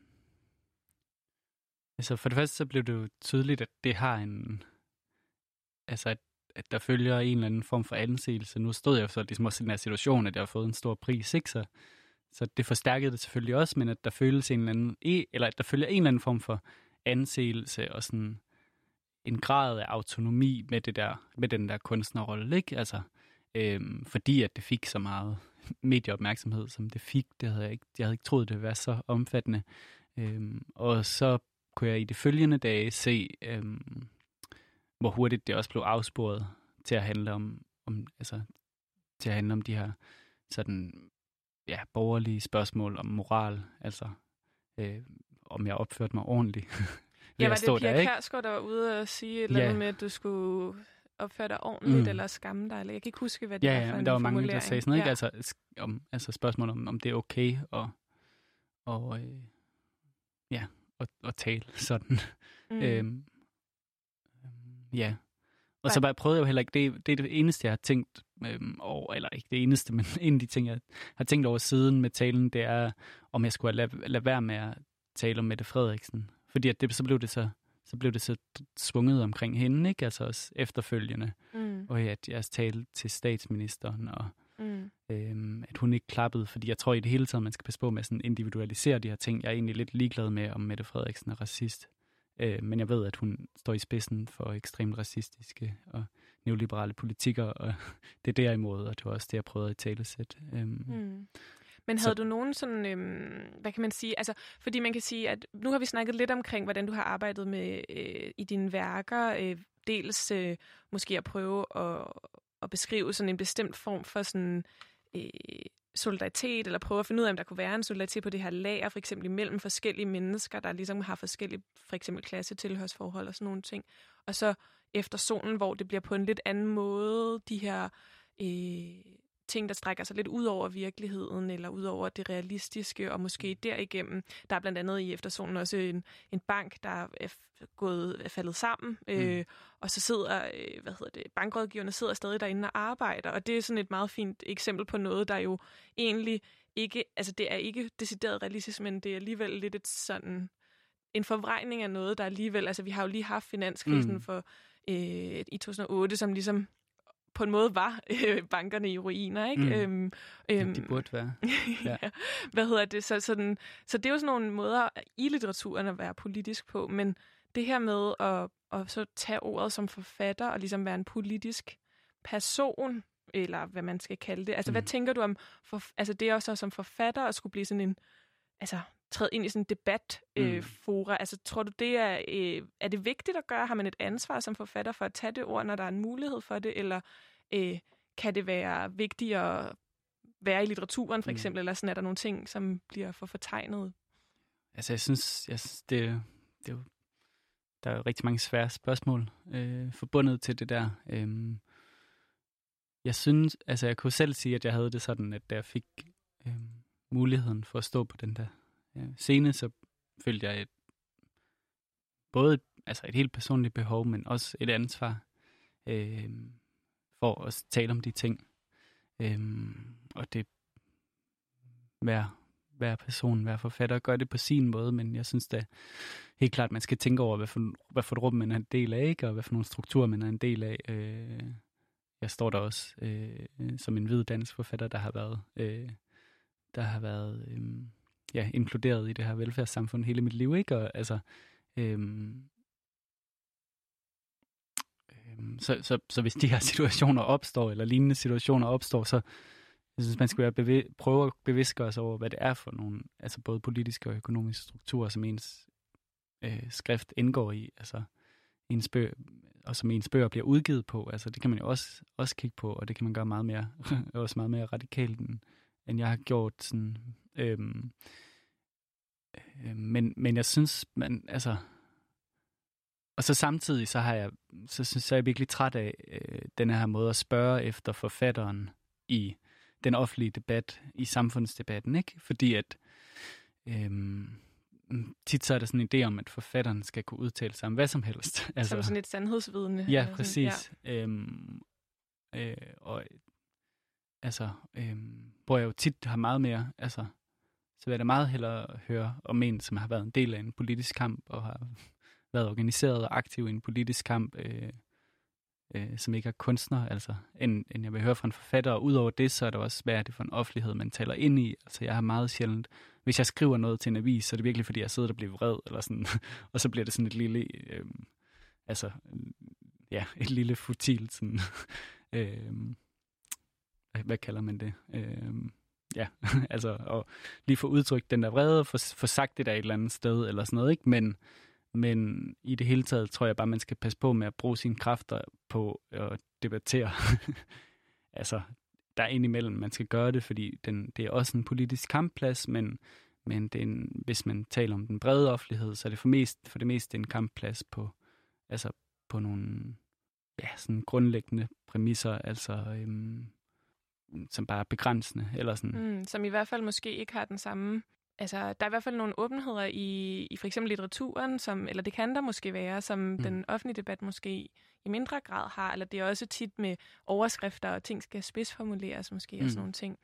Altså for det første så blev det jo tydeligt, at det har en... Altså at, at der følger en eller anden form for anseelse. Nu stod jeg så ligesom også i den her situation, at jeg har fået en stor pris, ikke? Så, så det forstærkede det selvfølgelig også, men at der føles en eller anden... E- eller at der følger en eller anden form for anseelse og sådan en grad af autonomi med, det der, med den der kunstnerrolle, ikke? Altså, øhm, fordi at det fik så meget medieopmærksomhed, som det fik, det havde jeg ikke, jeg havde ikke troet, det ville være så omfattende. Øhm, og så kunne jeg i de følgende dage se, øhm, hvor hurtigt det også blev afsporet til at handle om, om altså, til at handle om de her sådan, ja, borgerlige spørgsmål om moral, altså, øh, om jeg opførte mig ordentligt. Ja, var det Pia Kærsgaard, der var ude og sige et eller andet med, at du skulle opføre dig ordentligt, mm. eller skamme dig, eller jeg kan ikke huske, hvad det ja, var for ja, en der var mange, der sagde sådan noget, ja. ikke? Altså, om, altså spørgsmål om, om det er okay og, og øh, ja, at, at tale sådan. Mm. øhm, ja. Og så bare prøvede jeg jo heller ikke, det, det er det eneste, jeg har tænkt øhm, over, eller ikke det eneste, men en af de ting, jeg har tænkt over siden med talen, det er, om jeg skulle lade, lade være med at tale om Mette Frederiksen. Fordi at det, så blev det så så blev det så svunget omkring hende, ikke? Altså også efterfølgende. Mm. Og at jeg talte til statsministeren, og mm. øhm, at hun ikke klappede, fordi jeg tror i det hele taget, man skal passe på med at individualisere de her ting. Jeg er egentlig lidt ligeglad med, om Mette Frederiksen er racist. Øh, men jeg ved, at hun står i spidsen for ekstremt racistiske og neoliberale politikker, og det er derimod, og det var også det, jeg prøvede at tale sæt. Øhm, mm. Men havde så... du nogen sådan, øhm, hvad kan man sige, altså, fordi man kan sige, at nu har vi snakket lidt omkring, hvordan du har arbejdet med øh, i dine værker, øh, dels øh, måske at prøve at, at beskrive sådan en bestemt form for sådan øh, solidaritet, eller prøve at finde ud af, om der kunne være en solidaritet på det her lager, for eksempel mellem forskellige mennesker, der ligesom har forskellige, for eksempel klasse, tilhørsforhold og sådan nogle ting. Og så efter solen, hvor det bliver på en lidt anden måde, de her øh, ting, der strækker sig lidt ud over virkeligheden, eller ud over det realistiske, og måske derigennem. Der er blandt andet i efterzonen også en, en bank, der er gået er faldet sammen, mm. øh, og så sidder, øh, hvad hedder det, bankrådgiverne sidder stadig derinde og arbejder, og det er sådan et meget fint eksempel på noget, der jo egentlig ikke, altså det er ikke decideret realistisk, men det er alligevel lidt et sådan, en forvrængning af noget, der alligevel, altså vi har jo lige haft finanskrisen mm. for øh, i 2008, som ligesom på en måde var øh, bankerne i ruiner, ikke? Mm. Øhm, øhm, de burde være. Ja. Hvad hedder det? Så, sådan, så det er jo sådan nogle måder i litteraturen at være politisk på, men det her med at, at så tage ordet som forfatter og ligesom være en politisk person, eller hvad man skal kalde det. Altså, mm. hvad tænker du om, for, altså det er også som forfatter at skulle blive sådan en, altså træde ind i sådan en debatfora. Øh, mm. Altså, tror du, det er, øh, er det vigtigt at gøre? Har man et ansvar som forfatter for at tage det ord, når der er en mulighed for det? Eller øh, kan det være vigtigt at være i litteraturen, for mm. eksempel? Mm. Eller sådan er der nogle ting, som bliver for fortegnet? Altså, jeg synes, jeg synes det, det er jo, der er jo rigtig mange svære spørgsmål øh, forbundet til det der. Øh, jeg synes, altså jeg kunne selv sige, at jeg havde det sådan, at da jeg fik øh, muligheden for at stå på den der øh, scene, så følte jeg et, både altså et helt personligt behov, men også et ansvar øh, for at tale om de ting. Øh, og det hver, hver person, hver forfatter gør det på sin måde, men jeg synes da helt klart, at man skal tænke over, hvad for, hvad for et rum man er en del af, ikke? og hvad for nogle strukturer man er en del af. Øh, jeg står der også øh, som en hvid dansk forfatter, der har været, øh, der har været øhm, ja, inkluderet i det her velfærdssamfund hele mit liv, ikke? Og altså, øhm, øhm, så, så, så hvis de her situationer opstår, eller lignende situationer opstår, så jeg synes, man skal være bevi- prøve at bevidstgøre sig over, hvad det er for nogle, altså både politiske og økonomiske strukturer, som ens øh, skrift indgår i, altså ens bøger, og som ens bøger bliver udgivet på. Altså det kan man jo også, også kigge på, og det kan man gøre meget mere, også meget mere radikalt, end, end jeg har gjort sådan Øhm, øh, men, men jeg synes, man, altså... Og så samtidig, så har jeg, så synes er jeg virkelig træt af øh, den her måde at spørge efter forfatteren i den offentlige debat, i samfundsdebatten, ikke? Fordi at øhm, tit så er der sådan en idé om, at forfatteren skal kunne udtale sig om hvad som helst. Altså, som sådan et sandhedsvidne. Ja, præcis. Sådan, ja. Øhm, øh, og altså, øhm, hvor jeg jo tit har meget mere, altså, så vil jeg da meget hellere høre om en, som har været en del af en politisk kamp, og har været organiseret og aktiv i en politisk kamp, øh, øh, som ikke er kunstner, altså, end, end jeg vil høre fra en forfatter. Og udover det, så er det også, hvad er det for en offentlighed, man taler ind i. Altså, jeg har meget sjældent, hvis jeg skriver noget til en avis, så er det virkelig, fordi jeg sidder og bliver vred, eller sådan, og så bliver det sådan et lille, øh, altså, ja, et lille futilt, sådan, øh, hvad kalder man det? Øh, ja, altså at lige få udtrykt den der vrede, få, få sagt det der et eller andet sted, eller sådan noget, ikke? Men, men i det hele taget tror jeg bare, man skal passe på med at bruge sine kræfter på at debattere. altså, der er indimellem, man skal gøre det, fordi den, det er også en politisk kampplads, men, men det er en, hvis man taler om den brede offentlighed, så er det for, mest, for det meste en kampplads på, altså på nogle ja, sådan grundlæggende præmisser, altså øhm, som bare er begrænsende. Eller sådan. Mm, som i hvert fald måske ikke har den samme... Altså, der er i hvert fald nogle åbenheder i, i for eksempel litteraturen, som, eller det kan der måske være, som mm. den offentlige debat måske i mindre grad har, eller det er også tit med overskrifter, og ting skal spidsformuleres måske, mm. og sådan nogle ting.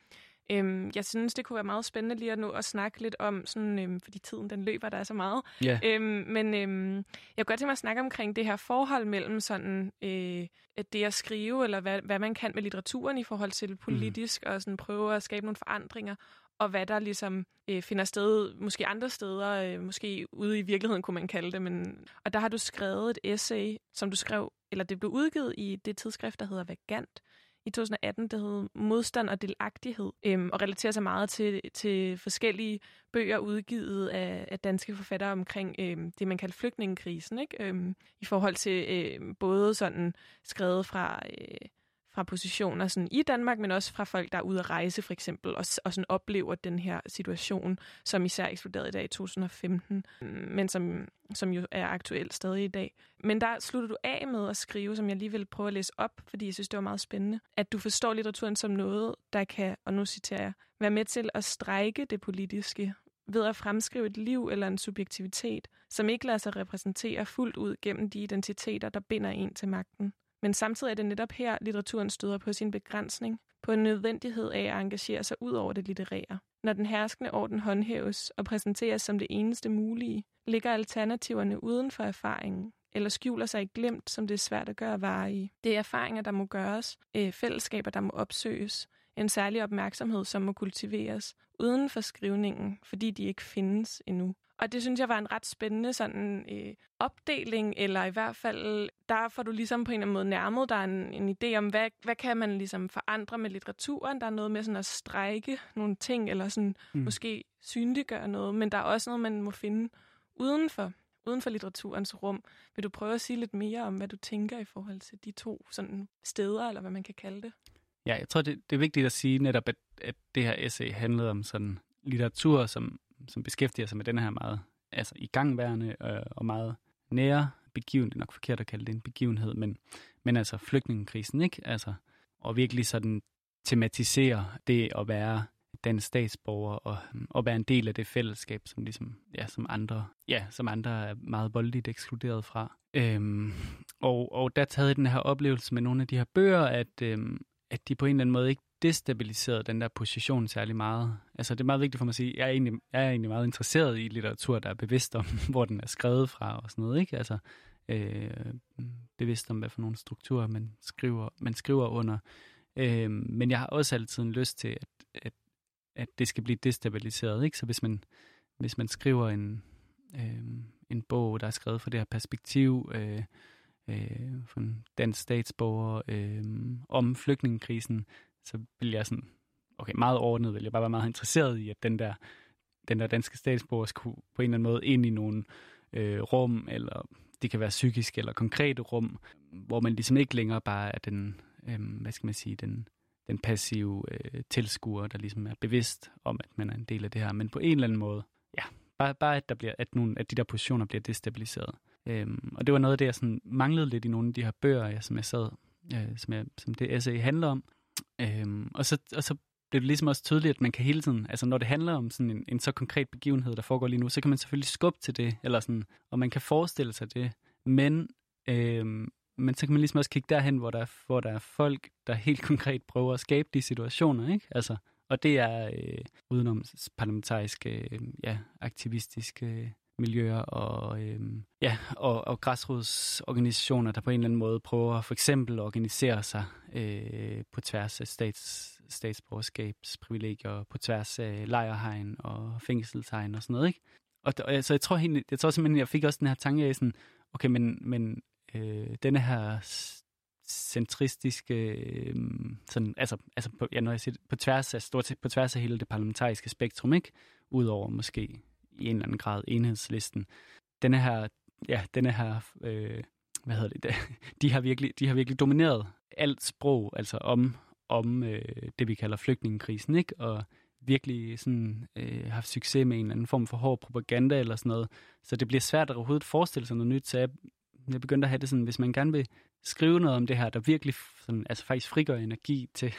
Øhm, jeg synes, det kunne være meget spændende lige at nu at snakke lidt om, sådan, øhm, fordi tiden den løber, der er så meget. Yeah. Øhm, men øhm, jeg kunne godt tænke mig at snakke omkring det her forhold mellem sådan, øh, det at skrive, eller hvad, hvad man kan med litteraturen i forhold til politisk, mm. og sådan prøve at skabe nogle forandringer, og hvad der ligesom øh, finder sted, måske andre steder, øh, måske ude i virkeligheden kunne man kalde det. Men, og der har du skrevet et essay, som du skrev, eller det blev udgivet i det tidsskrift, der hedder Vagant, i 2018, der hed Modstand og delagtighed, øhm, og relaterer sig meget til, til forskellige bøger udgivet af, af danske forfattere omkring øhm, det, man kalder flygtningekrisen, ikke? Øhm, i forhold til øhm, både sådan skrevet fra... Øh, fra positioner sådan i Danmark, men også fra folk, der er ude at rejse for eksempel, og, og sådan oplever den her situation, som især eksploderede i dag i 2015, men som, som jo er aktuel stadig i dag. Men der slutter du af med at skrive, som jeg lige vil prøve at læse op, fordi jeg synes, det var meget spændende, at du forstår litteraturen som noget, der kan, og nu citerer jeg, være med til at strække det politiske ved at fremskrive et liv eller en subjektivitet, som ikke lader sig repræsentere fuldt ud gennem de identiteter, der binder en til magten. Men samtidig er det netop her, litteraturen støder på sin begrænsning, på en nødvendighed af at engagere sig ud over det litterære. Når den herskende orden håndhæves og præsenteres som det eneste mulige, ligger alternativerne uden for erfaringen, eller skjuler sig i glemt, som det er svært at gøre vare i. Det er erfaringer, der må gøres, øh, fællesskaber, der må opsøges, en særlig opmærksomhed, som må kultiveres uden for skrivningen, fordi de ikke findes endnu. Og det synes jeg var en ret spændende sådan øh, opdeling, eller i hvert fald, der får du ligesom på en eller anden måde nærmet der en, en idé om, hvad, hvad kan man ligesom forandre med litteraturen. Der er noget med sådan at strække nogle ting, eller sådan mm. måske synliggøre noget, men der er også noget, man må finde uden for, uden for litteraturens rum. Vil du prøve at sige lidt mere om, hvad du tænker i forhold til de to sådan steder, eller hvad man kan kalde det? Ja, jeg tror, det, det er vigtigt at sige netop, at, at det her essay handlede om sådan litteratur, som, som beskæftiger sig med den her meget altså igangværende øh, og meget nære begivenhed. Det er nok forkert at kalde det en begivenhed, men, men altså flygtningekrisen, ikke? Altså, og virkelig sådan tematisere det at være den statsborger og, øhm, og være en del af det fællesskab, som ligesom, ja, som andre, ja, som andre er meget voldeligt ekskluderet fra. Øhm, og, og der taget den her oplevelse med nogle af de her bøger, at, øhm, at de på en eller anden måde ikke destabiliserede den der position særlig meget. Altså det er meget vigtigt for mig at sige, jeg er egentlig, jeg er egentlig meget interesseret i litteratur, der er bevidst om, hvor den er skrevet fra og sådan noget, ikke? Altså øh, bevidst om, hvad for nogle strukturer man skriver, man skriver under. Øh, men jeg har også altid en lyst til, at, at, at det skal blive destabiliseret, ikke? Så hvis man, hvis man skriver en, øh, en bog, der er skrevet fra det her perspektiv, øh, øh, for en dansk statsborger øh, om flygtningekrisen, så vil jeg sådan, okay, meget ordnet vil jeg bare være meget interesseret i, at den der, den der danske statsborger skulle på en eller anden måde ind i nogle øh, rum, eller det kan være psykisk eller konkrete rum, hvor man ligesom ikke længere bare er den, øh, hvad skal man sige, den, den passive øh, tilskuer, der ligesom er bevidst om, at man er en del af det her, men på en eller anden måde, ja, bare, bare at, der bliver, at, nogle, at de der positioner bliver destabiliseret. Øhm, og det var noget af det, jeg sådan manglede lidt i nogle af de her bøger, jeg, som jeg sad, øh, som, jeg, som det essay handler om. Øhm, og, så, og så blev det ligesom også tydeligt, at man kan hele tiden, altså når det handler om sådan en, en så konkret begivenhed, der foregår lige nu, så kan man selvfølgelig skubbe til det, eller sådan, og man kan forestille sig det, men, øhm, men så kan man ligesom også kigge derhen, hvor der, er, hvor der er folk, der helt konkret prøver at skabe de situationer, ikke? Altså, og det er øh, udenom parlamentariske, øh, ja, aktivistiske miljøer og, øhm, ja, og, og græsrodsorganisationer, der på en eller anden måde prøver for eksempel at organisere sig øh, på tværs af stats, statsborgerskabsprivilegier, på tværs af lejrhegn og fængselshegn og sådan noget. Ikke? Og, og altså, jeg tror, helt, jeg tror simpelthen, jeg fik også den her tanke af sådan, okay, men, men øh, denne her centristiske, øh, sådan, altså, altså på, ja, når jeg siger på tværs af, stort set på tværs af hele det parlamentariske spektrum, ikke? Udover måske i en eller anden grad enhedslisten. Denne her, ja, denne her, øh, hvad hedder det, de har virkelig, de har virkelig domineret alt sprog, altså om, om øh, det, vi kalder flygtningekrisen, ikke? Og virkelig sådan, øh, haft succes med en eller anden form for hård propaganda eller sådan noget. Så det bliver svært at overhovedet forestille sig noget nyt, så jeg, jeg begyndte at have det sådan, hvis man gerne vil skrive noget om det her, der virkelig sådan, altså faktisk frigør energi til,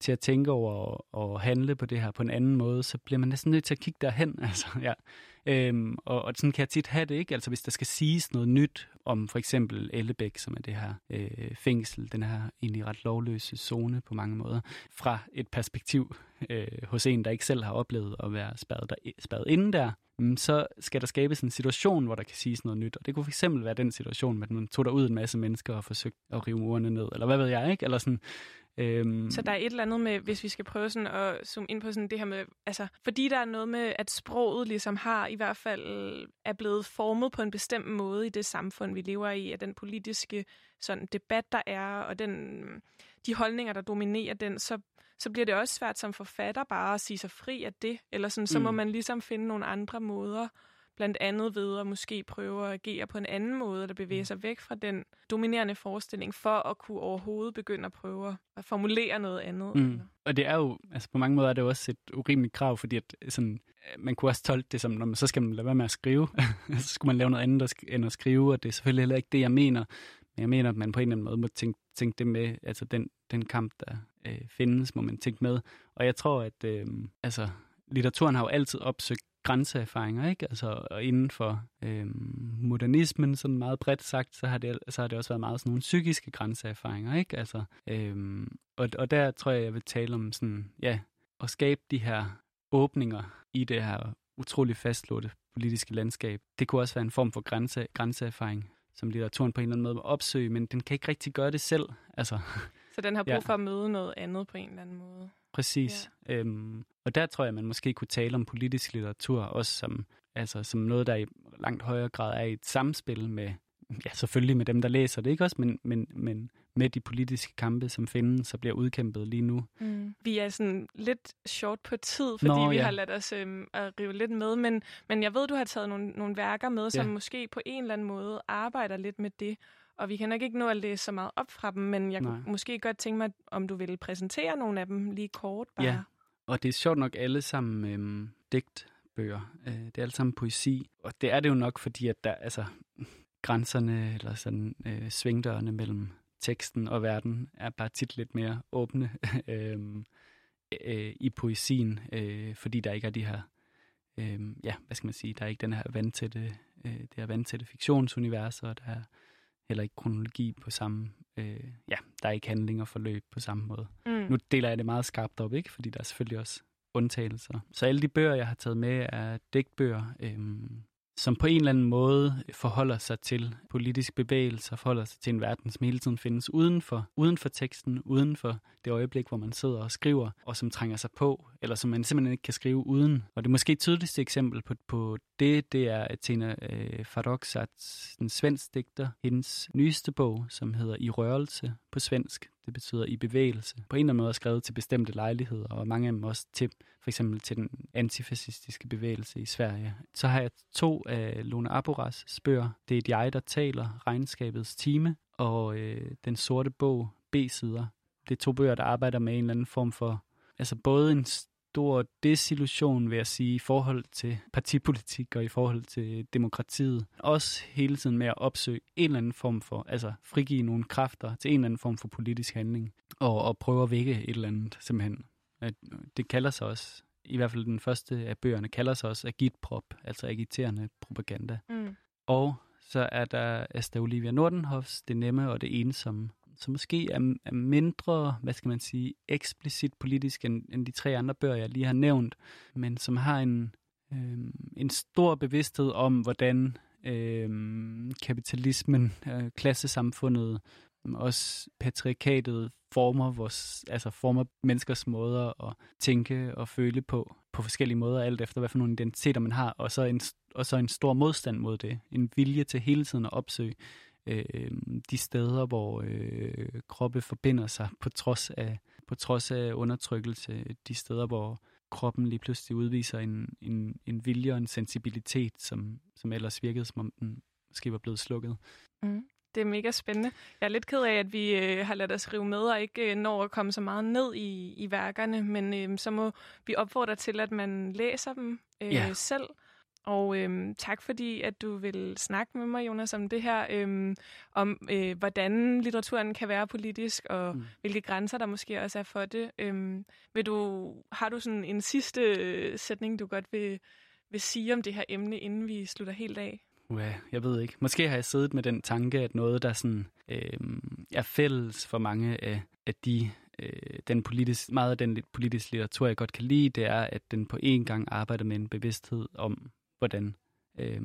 til at tænke over og handle på det her på en anden måde, så bliver man næsten nødt til at kigge derhen. Altså, ja. øhm, og, og sådan kan jeg tit have det, ikke? Altså hvis der skal siges noget nyt om for eksempel Ellebæk, som er det her øh, fængsel, den her egentlig ret lovløse zone på mange måder, fra et perspektiv øh, hos en, der ikke selv har oplevet at være spærret, der, spærret inde der, mm, så skal der skabes en situation, hvor der kan siges noget nyt. Og det kunne fx være den situation, at man tog der ud en masse mennesker og forsøgte at rive murene ned, eller hvad ved jeg, ikke? Eller sådan, Øhm. Så der er et eller andet med, hvis vi skal prøve sådan at zoome ind på sådan det her med, altså, fordi der er noget med, at sproget ligesom har i hvert fald er blevet formet på en bestemt måde i det samfund, vi lever i, at den politiske sådan debat, der er, og den, de holdninger, der dominerer den, så, så bliver det også svært som forfatter bare at sige sig fri af det, eller sådan, så mm. må man ligesom finde nogle andre måder blandt andet ved at måske prøve at agere på en anden måde, eller bevæge sig væk fra den dominerende forestilling, for at kunne overhovedet begynde at prøve at formulere noget andet. Mm. Og det er jo, altså på mange måder er det jo også et urimeligt krav, fordi at sådan, man kunne også tolke det som, når man, så skal man lade være med at skrive, så skulle man lave noget andet end at skrive, og det er selvfølgelig heller ikke det, jeg mener. Men jeg mener, at man på en eller anden måde må tænke, tænke det med, altså den, den kamp, der øh, findes, må man tænke med. Og jeg tror, at øh, altså, litteraturen har jo altid opsøgt grænseerfaringer, ikke? Altså, og inden for øh, modernismen, sådan meget bredt sagt, så har, det, så har det også været meget sådan nogle psykiske grænseerfaringer, ikke? Altså, øh, og, og der tror jeg, jeg vil tale om sådan, ja, at skabe de her åbninger i det her utrolig fastlåte politiske landskab. Det kunne også være en form for grænse, grænseerfaring, som litteraturen på en eller anden måde må opsøge, men den kan ikke rigtig gøre det selv. Altså, så den har brug ja. for at møde noget andet på en eller anden måde. Præcis. Ja. Øhm, og der tror jeg, man måske kunne tale om politisk litteratur også som, altså, som noget, der i langt højere grad er i et samspil med, ja, selvfølgelig med dem, der læser det, ikke også, men, men, men med de politiske kampe, som findes og bliver udkæmpet lige nu. Mm. Vi er sådan lidt short på tid, fordi Nå, vi ja. har ladet os øhm, at rive lidt med, men, men jeg ved, du har taget nogle, nogle værker med, som ja. måske på en eller anden måde arbejder lidt med det. Og vi kan nok ikke nå at læse så meget op fra dem, men jeg Nej. kunne måske godt tænke mig, om du ville præsentere nogle af dem lige kort bare. Ja, og det er sjovt nok alle sammen øhm, digtbøger. Øh, det er alle sammen poesi. Og det er det jo nok, fordi at der, altså, grænserne eller sådan øh, svingdørene mellem teksten og verden er bare tit lidt mere åbne øh, øh, i poesien, øh, fordi der ikke er de her, øh, ja, hvad skal man sige, der er ikke den her vandtætte, øh, det her vandtætte fiktionsunivers, og der er heller ikke kronologi på samme, øh, ja, der er ikke handling og forløb på samme måde. Mm. Nu deler jeg det meget skarpt op, ikke? Fordi der er selvfølgelig også undtagelser. Så alle de bøger, jeg har taget med, er digtbøger, øh, som på en eller anden måde forholder sig til politisk bevægelse, forholder sig til en verden, som hele tiden findes uden for, uden for teksten, uden for det øjeblik, hvor man sidder og skriver, og som trænger sig på, eller som man simpelthen ikke kan skrive uden. Og det måske tydeligste eksempel på, på det, det er Athena øh, Farrokhzad, en svensk digter, hendes nyeste bog, som hedder I rørelse på svensk. Det betyder i bevægelse. På en eller anden måde er skrevet til bestemte lejligheder, og mange af dem også til, for eksempel til den antifascistiske bevægelse i Sverige. Så har jeg to af Lone Aboras bøger. Det er et jeg, der taler, regnskabets time, og øh, Den sorte bog, B-sider. Det er to bøger, der arbejder med en eller anden form for, altså både en stor desillusion, vil jeg sige, i forhold til partipolitik og i forhold til demokratiet. Også hele tiden med at opsøge en eller anden form for, altså frigive nogle kræfter til en eller anden form for politisk handling, og, og prøve at vække et eller andet, simpelthen. Det kalder sig også, i hvert fald den første af bøgerne, kalder sig også agitprop, altså agiterende propaganda. Mm. Og så er der Asta Olivia Nordenhofs Det Nemme og Det Ensomme, som måske er, er mindre, hvad skal man sige, eksplicit politisk end, end de tre andre bøger, jeg lige har nævnt, men som har en, øh, en stor bevidsthed om, hvordan øh, kapitalismen, øh, klassesamfundet, også patriarkatet former vores, altså former menneskers måder at tænke og føle på, på forskellige måder, alt efter hvad for nogle identiteter man har, og så en, og så en stor modstand mod det. En vilje til hele tiden at opsøge øh, de steder, hvor øh, kroppe forbinder sig på trods af på trods af undertrykkelse, de steder, hvor kroppen lige pludselig udviser en, en, en vilje og en sensibilitet, som, som ellers virkede, som om den måske var blevet slukket. Mm. Det er mega spændende. Jeg er lidt ked af, at vi øh, har ladet os rive med og ikke øh, når at komme så meget ned i, i værkerne, men øh, så må vi opfordre til, at man læser dem øh, ja. selv. Og øhm, tak fordi, at du vil snakke med mig, Jonas, om det her, øhm, om øh, hvordan litteraturen kan være politisk, og mm. hvilke grænser der måske også er for det. Øhm, vil du, har du sådan en sidste øh, sætning, du godt vil, vil sige om det her emne, inden vi slutter helt af? Ja, jeg ved ikke. Måske har jeg siddet med den tanke, at noget, der sådan, øh, er fælles for mange af, af de øh, den politisk, meget af den politiske litteratur, jeg godt kan lide, det er, at den på en gang arbejder med en bevidsthed om, hvordan, øh,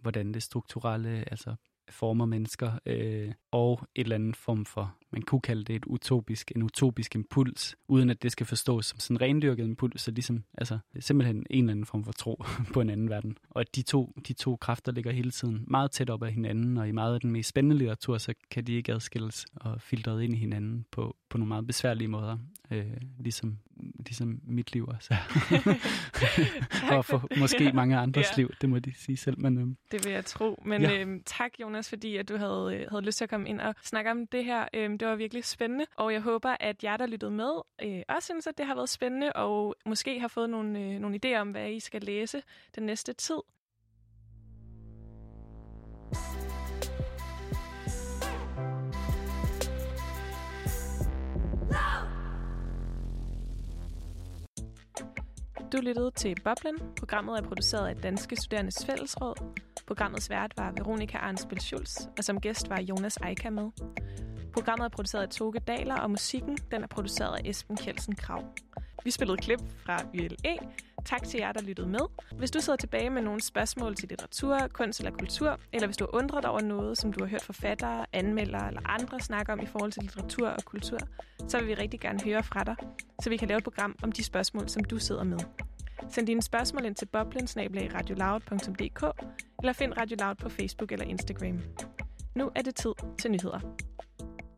hvordan det strukturelle altså former mennesker, øh, og et eller andet form for, man kunne kalde det et utopisk, en utopisk impuls, uden at det skal forstås som sådan en rendyrket impuls, så ligesom, altså, er simpelthen en eller anden form for tro på en anden verden. Og at de to, de to kræfter ligger hele tiden meget tæt op ad hinanden, og i meget af den mest spændende litteratur, så kan de ikke adskilles og filtreret ind i hinanden på, på nogle meget besværlige måder, øh, ligesom, ligesom mit liv også og for måske mange andres ja. liv, det må de sige selv. Men, øhm, det vil jeg tro. Men ja. øhm, tak, Jonas, fordi at du havde, øh, havde lyst til at komme ind og snakke om det her. Øhm, det var virkelig spændende, og jeg håber, at jer, der lyttede med, øh, også synes, at det har været spændende, og måske har fået nogle, øh, nogle idéer om, hvad I skal læse den næste tid. Du lyttede til Boblen. Programmet er produceret af Danske Studerendes Fællesråd. Programmets vært var Veronika Arnsbøl Schulz, og som gæst var Jonas Eika med. Programmet er produceret af Toge Daler, og musikken den er produceret af Esben Kjeldsen Krav. Vi spillede klip fra YLE. Tak til jer, der lyttede med. Hvis du sidder tilbage med nogle spørgsmål til litteratur, kunst eller kultur, eller hvis du har undret over noget, som du har hørt forfattere, anmeldere eller andre snakke om i forhold til litteratur og kultur, så vil vi rigtig gerne høre fra dig, så vi kan lave et program om de spørgsmål, som du sidder med. Send dine spørgsmål ind til boblensnabelag.radioloud.dk eller find Radio Loud på Facebook eller Instagram. Nu er det tid til nyheder.